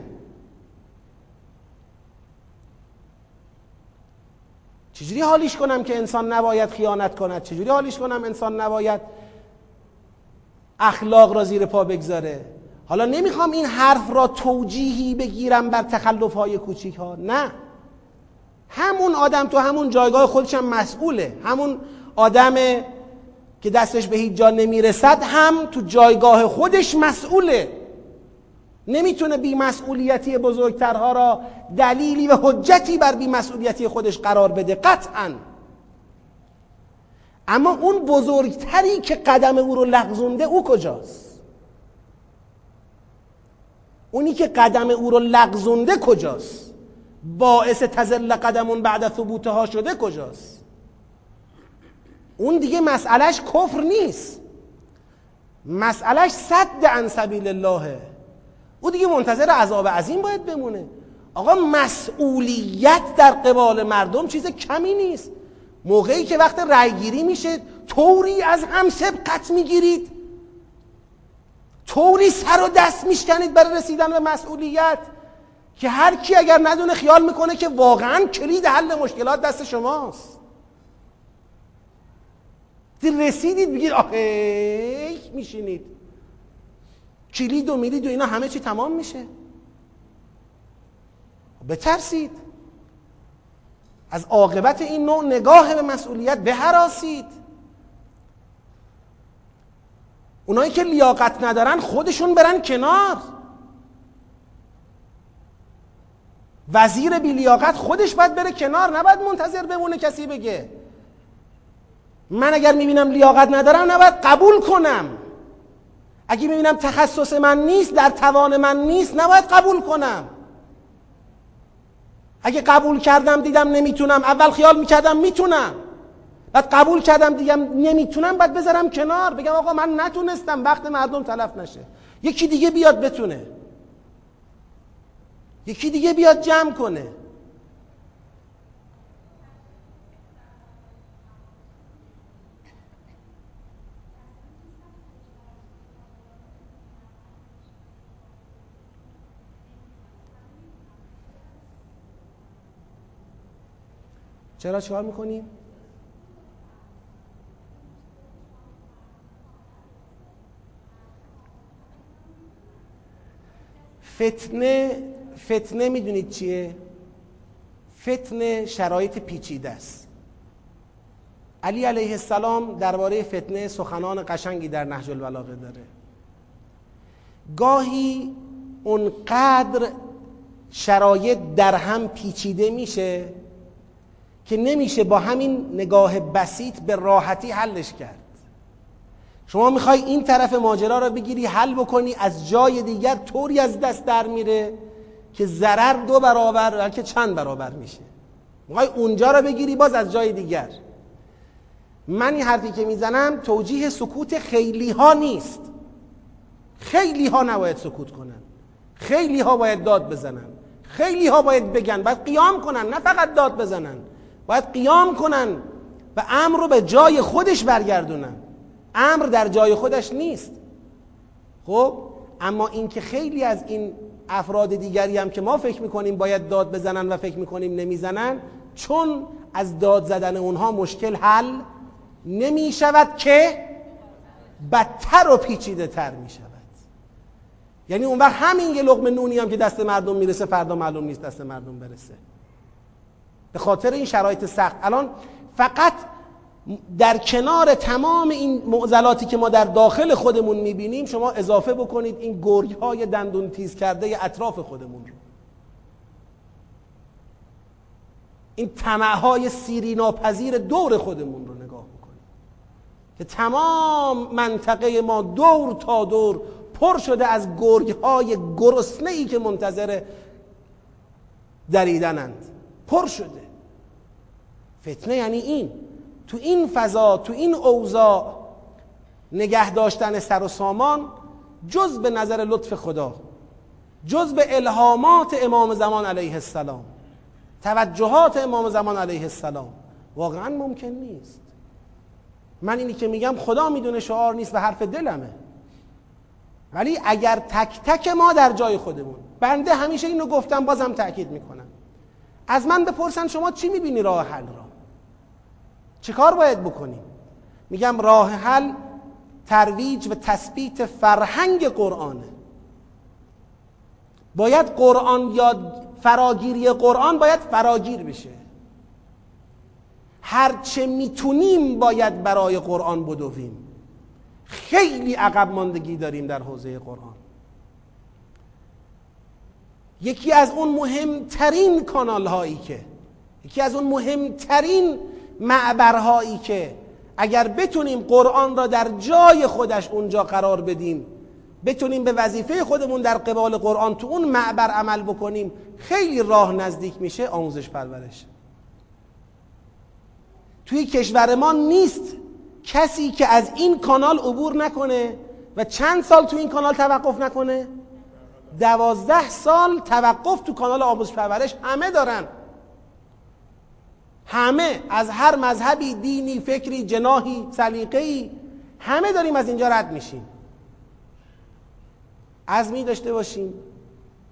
چجوری حالیش کنم که انسان نباید خیانت کند؟ چجوری حالیش کنم انسان نباید اخلاق را زیر پا بگذاره؟ حالا نمی‌خوام این حرف را توجیهی بگیرم بر تخلف های کوچیک ها نه. همون آدم تو همون جایگاه خودش هم مسئوله. همون آدم که دستش به هیچ جا نمی‌رسد هم تو جایگاه خودش مسئوله. نمی‌تونه بیمسئولیتی بزرگترها را دلیلی و حجتی بر بیمسئولیتی خودش قرار بده قطعا. اما اون بزرگتری که قدم او رو لغزونده او کجاست؟ اونی که قدم او رو لغزونده کجاست؟ باعث تزل قدمون بعد ثبوتها شده کجاست؟ اون دیگه مسئلهش کفر نیست. مسئلهش صد عن سبیل اللهه او دیگه منتظر عذاب عظیم باید بمونه. آقا مسئولیت در قبال مردم چیز کمی نیست. موقعی که وقت رأیگیری میشه طوری از هم سبقت می‌گیرید. طوری سر و دست میشکنید برای رسیدن به مسئولیت که هر کی اگر ندونه خیال می‌کنه که واقعا کلید حل مشکلات دست شماست. رسیدید بگید آخه میشینید. کلید و میلید و اینا همه چی تمام میشه. بترسید. از عاقبت این نوع نگاه به مسئولیت بهراسید. اونایی که لیاقت ندارن خودشون برن کنار. وزیر بی لیاقت خودش باید بره کنار نباید منتظر بمونه کسی بگه. من اگر می‌بینم لیاقت ندارم نباید قبول کنم. اگه می‌بینم تخصص من نیست در توان من نیست نباید قبول کنم. اگه قبول کردم دیدم نمی‌تونم. اول خیال می‌کردم می‌تونم. بعد قبول کردم دیگه نمی‌تونم بعد بذارم کنار. بگم آقا من نتونستم وقت مردم تلف نشه. یکی دیگه بیاد بتونه. یکی دیگه بیاد جمع کنه. چرا چیکار می‌کنیم؟ فتنه فتنه می‌دونید چیه؟ فتنه شرایط پیچیده است. علی علیه السلام درباره فتنه سخنان قشنگی در نهج البلاغه داره. گاهی اونقدر شرایط در هم پیچیده میشه که نمیشه با همین نگاه بسیط به راحتی حلش کرد. شما می‌خوای این طرف ماجرا را بگیری حل بکنی از جای دیگر طوری از دست در میره که ضرر دو برابر بلکه چند برابر میشه. می‌خوای اونجا را بگیری باز از جای دیگر. من این حرفی که می‌زنم توجیه سکوت خیلی ها نیست. خیلی ها نباید سکوت کنن. خیلی ها باید داد بزنن. خیلی ها باید بگن. باید قیام کنن نه فقط داد بزنن. باید قیام کنن و امر رو به جای خودش برگردونن. امر در جای خودش نیست. خب اما اینکه خیلی از این افراد دیگری هم که ما فکر می‌کنیم باید داد بزنن و فکر می‌کنیم نمی‌زنن چون از داد زدن اونها مشکل حل نمی شود که بدتر و پیچیده تر می شود یعنی اون وقت همین یه لقمه نونی هم که دست مردم می‌رسه فردا معلوم نیست دست مردم برسه. به خاطر این شرایط سخت. الان فقط در کنار تمام این معضلاتی که ما در داخل خودمون می‌بینیم شما اضافه بکنید این گرگ های دندون تیز کرده اطراف خودمون. رو این طمع های سیری ناپذیر دور خودمون رو نگاه بکنید. که تمام منطقه ما دور تا دور پر شده از گرگ های گرسنه ای که منتظر دریدنند. پر شده. فتنه یعنی این. تو این فضا تو این اوضاع نگه داشتن سر و سامان جز به نظر لطف خدا جز به الهامات امام زمان علیه السلام توجهات امام زمان علیه السلام واقعا ممکن نیست. من اینی که میگم خدا می‌دونه شعار نیست و حرف دلمه. ولی اگر تک تک ما در جای خودمون بنده همیشه اینو گفتم بازم تاکید می‌کنم. از من بپرسن شما چی می‌بینی راه حل را؟ چه کار باید بکنیم؟ میگم راه حل ترویج و تثبیت فرهنگ قرآنه. باید قرآن یاد فراگیری قرآن باید فراگیر بشه. هرچه می‌تونیم باید برای قرآن بدویم. خیلی عقب ماندگی داریم در حوزه قرآن. یکی از اون مهمترین کانال هایی که یکی از اون مهمترین معبرهایی که اگر بتونیم قرآن را در جای خودش اونجا قرار بدیم بتونیم به وظیفه خودمون در قبال قرآن تو اون معبر عمل بکنیم خیلی راه نزدیک میشه آموزش پرورش. توی کشور ما نیست کسی که از این کانال عبور نکنه و چند سال تو این کانال توقف نکنه؟ دوازده سال توقف تو کانال آموزش پرورش همه دارن. همه از هر مذهبی دینی فکری جناهی سلیقه‌ای همه داریم از اینجا رد میشیم. عزمی داشته باشیم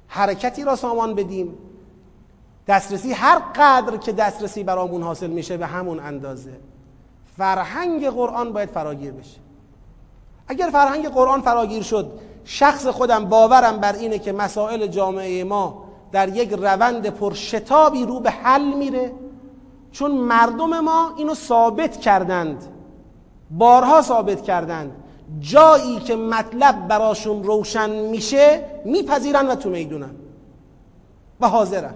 حرکتی را سامان بدیم. دسترسی هر قدر که دسترسی برامون حاصل میشه به همون اندازه. فرهنگ قرآن باید فراگیر بشه. اگر فرهنگ قرآن فراگیر شد شخص خودم باورم بر اینه که مسائل جامعه ما در یک روند پرشتابی رو به حل میره. چون مردم ما اینو ثابت کردند. بارها ثابت کردند. جایی که مطلب براشون روشن میشه میپذیرن و تو می‌دونن. و حاضرن.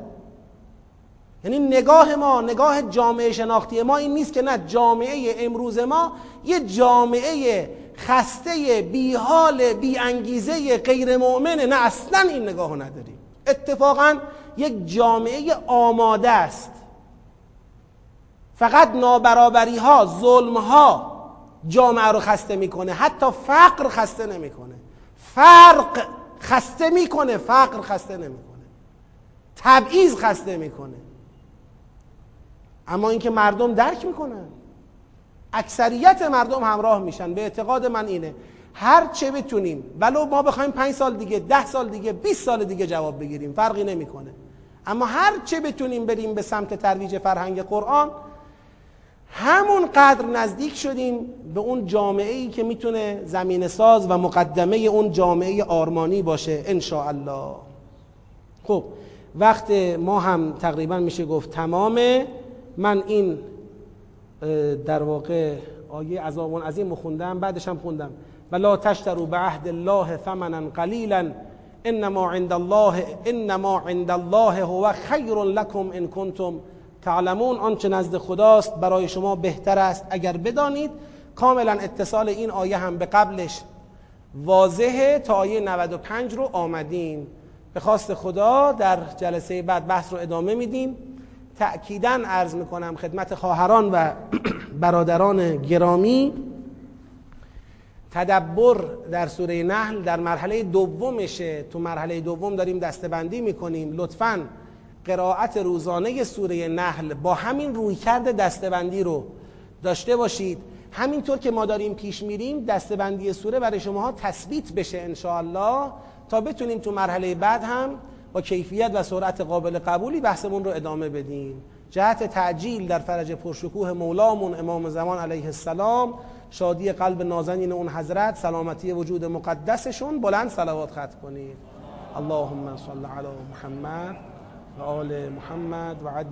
یعنی نگاه ما نگاه جامعه شناختی ما این نیست که نه جامعه امروز ما یه جامعه خسته بی حال بی انگیزه غیر مؤمنه. نه اصلا این نگاه نداریم. اتفاقا یک جامعه آماده است. فقط نابرابری ها ظلم ها جامعه رو خسته می‌کنه حتی فقر خسته نمی‌کنه. فرق خسته می‌کنه فقر خسته نمی‌کنه. تبعیض خسته می‌کنه. اما اینکه مردم درک می‌کنن. اکثریت مردم همراه میشن. به اعتقاد من اینه. هر چه بتونیم ولو ما بخوایم پنج سال دیگه ده سال دیگه 20 سال دیگه جواب بگیریم فرقی نمی‌کنه. اما هر چه بتونیم بریم به سمت ترویج فرهنگ قرآن همون قدر نزدیک شدیم به اون جامعه ای که می‌تونه زمین ساز و مقدمه اون جامعه آرمانی باشه ان الله خب وقت ما هم تقریبا میشه گفت تمامه من این در واقع آیه عذاب عظیم خوندم بعدش هم خوندم. ولا تشتروا بعهد الله ثمنا قلیلا انما عند الله انما عند الله هو خیر لكم ان کنتم تعلمون آنچه نزد خداست برای شما بهتر است. اگر بدانید کاملا اتصال این آیه هم به قبلش واضحه. تا آیه 95 رو آمدیم به خواست خدا در جلسه بعد بحث رو ادامه میدیم. تأکیدا عرض می‌کنم خدمت خواهران و برادران گرامی تدبر در سوره نحل در مرحله دومشه. تو مرحله دوم داریم دستبندی می‌کنیم. لطفا قرائت روزانه سوره نحل با همین رویکرد دستبندی رو داشته باشید. همینطور که ما داریم پیش میریم دستبندی سوره برای شماها تثبیت بشه انشاءالله تا بتونیم تو مرحله بعد هم با کیفیت و سرعت قابل قبولی بحثمون رو ادامه بدیم. جهت تعجیل در فرج پرشکوه مولامون امام زمان علیه السلام شادی قلب نازنین اون حضرت سلامتی وجود مقدسشون بلند صلوات خط کنید اللهم صل علی محمد. و آل محمد و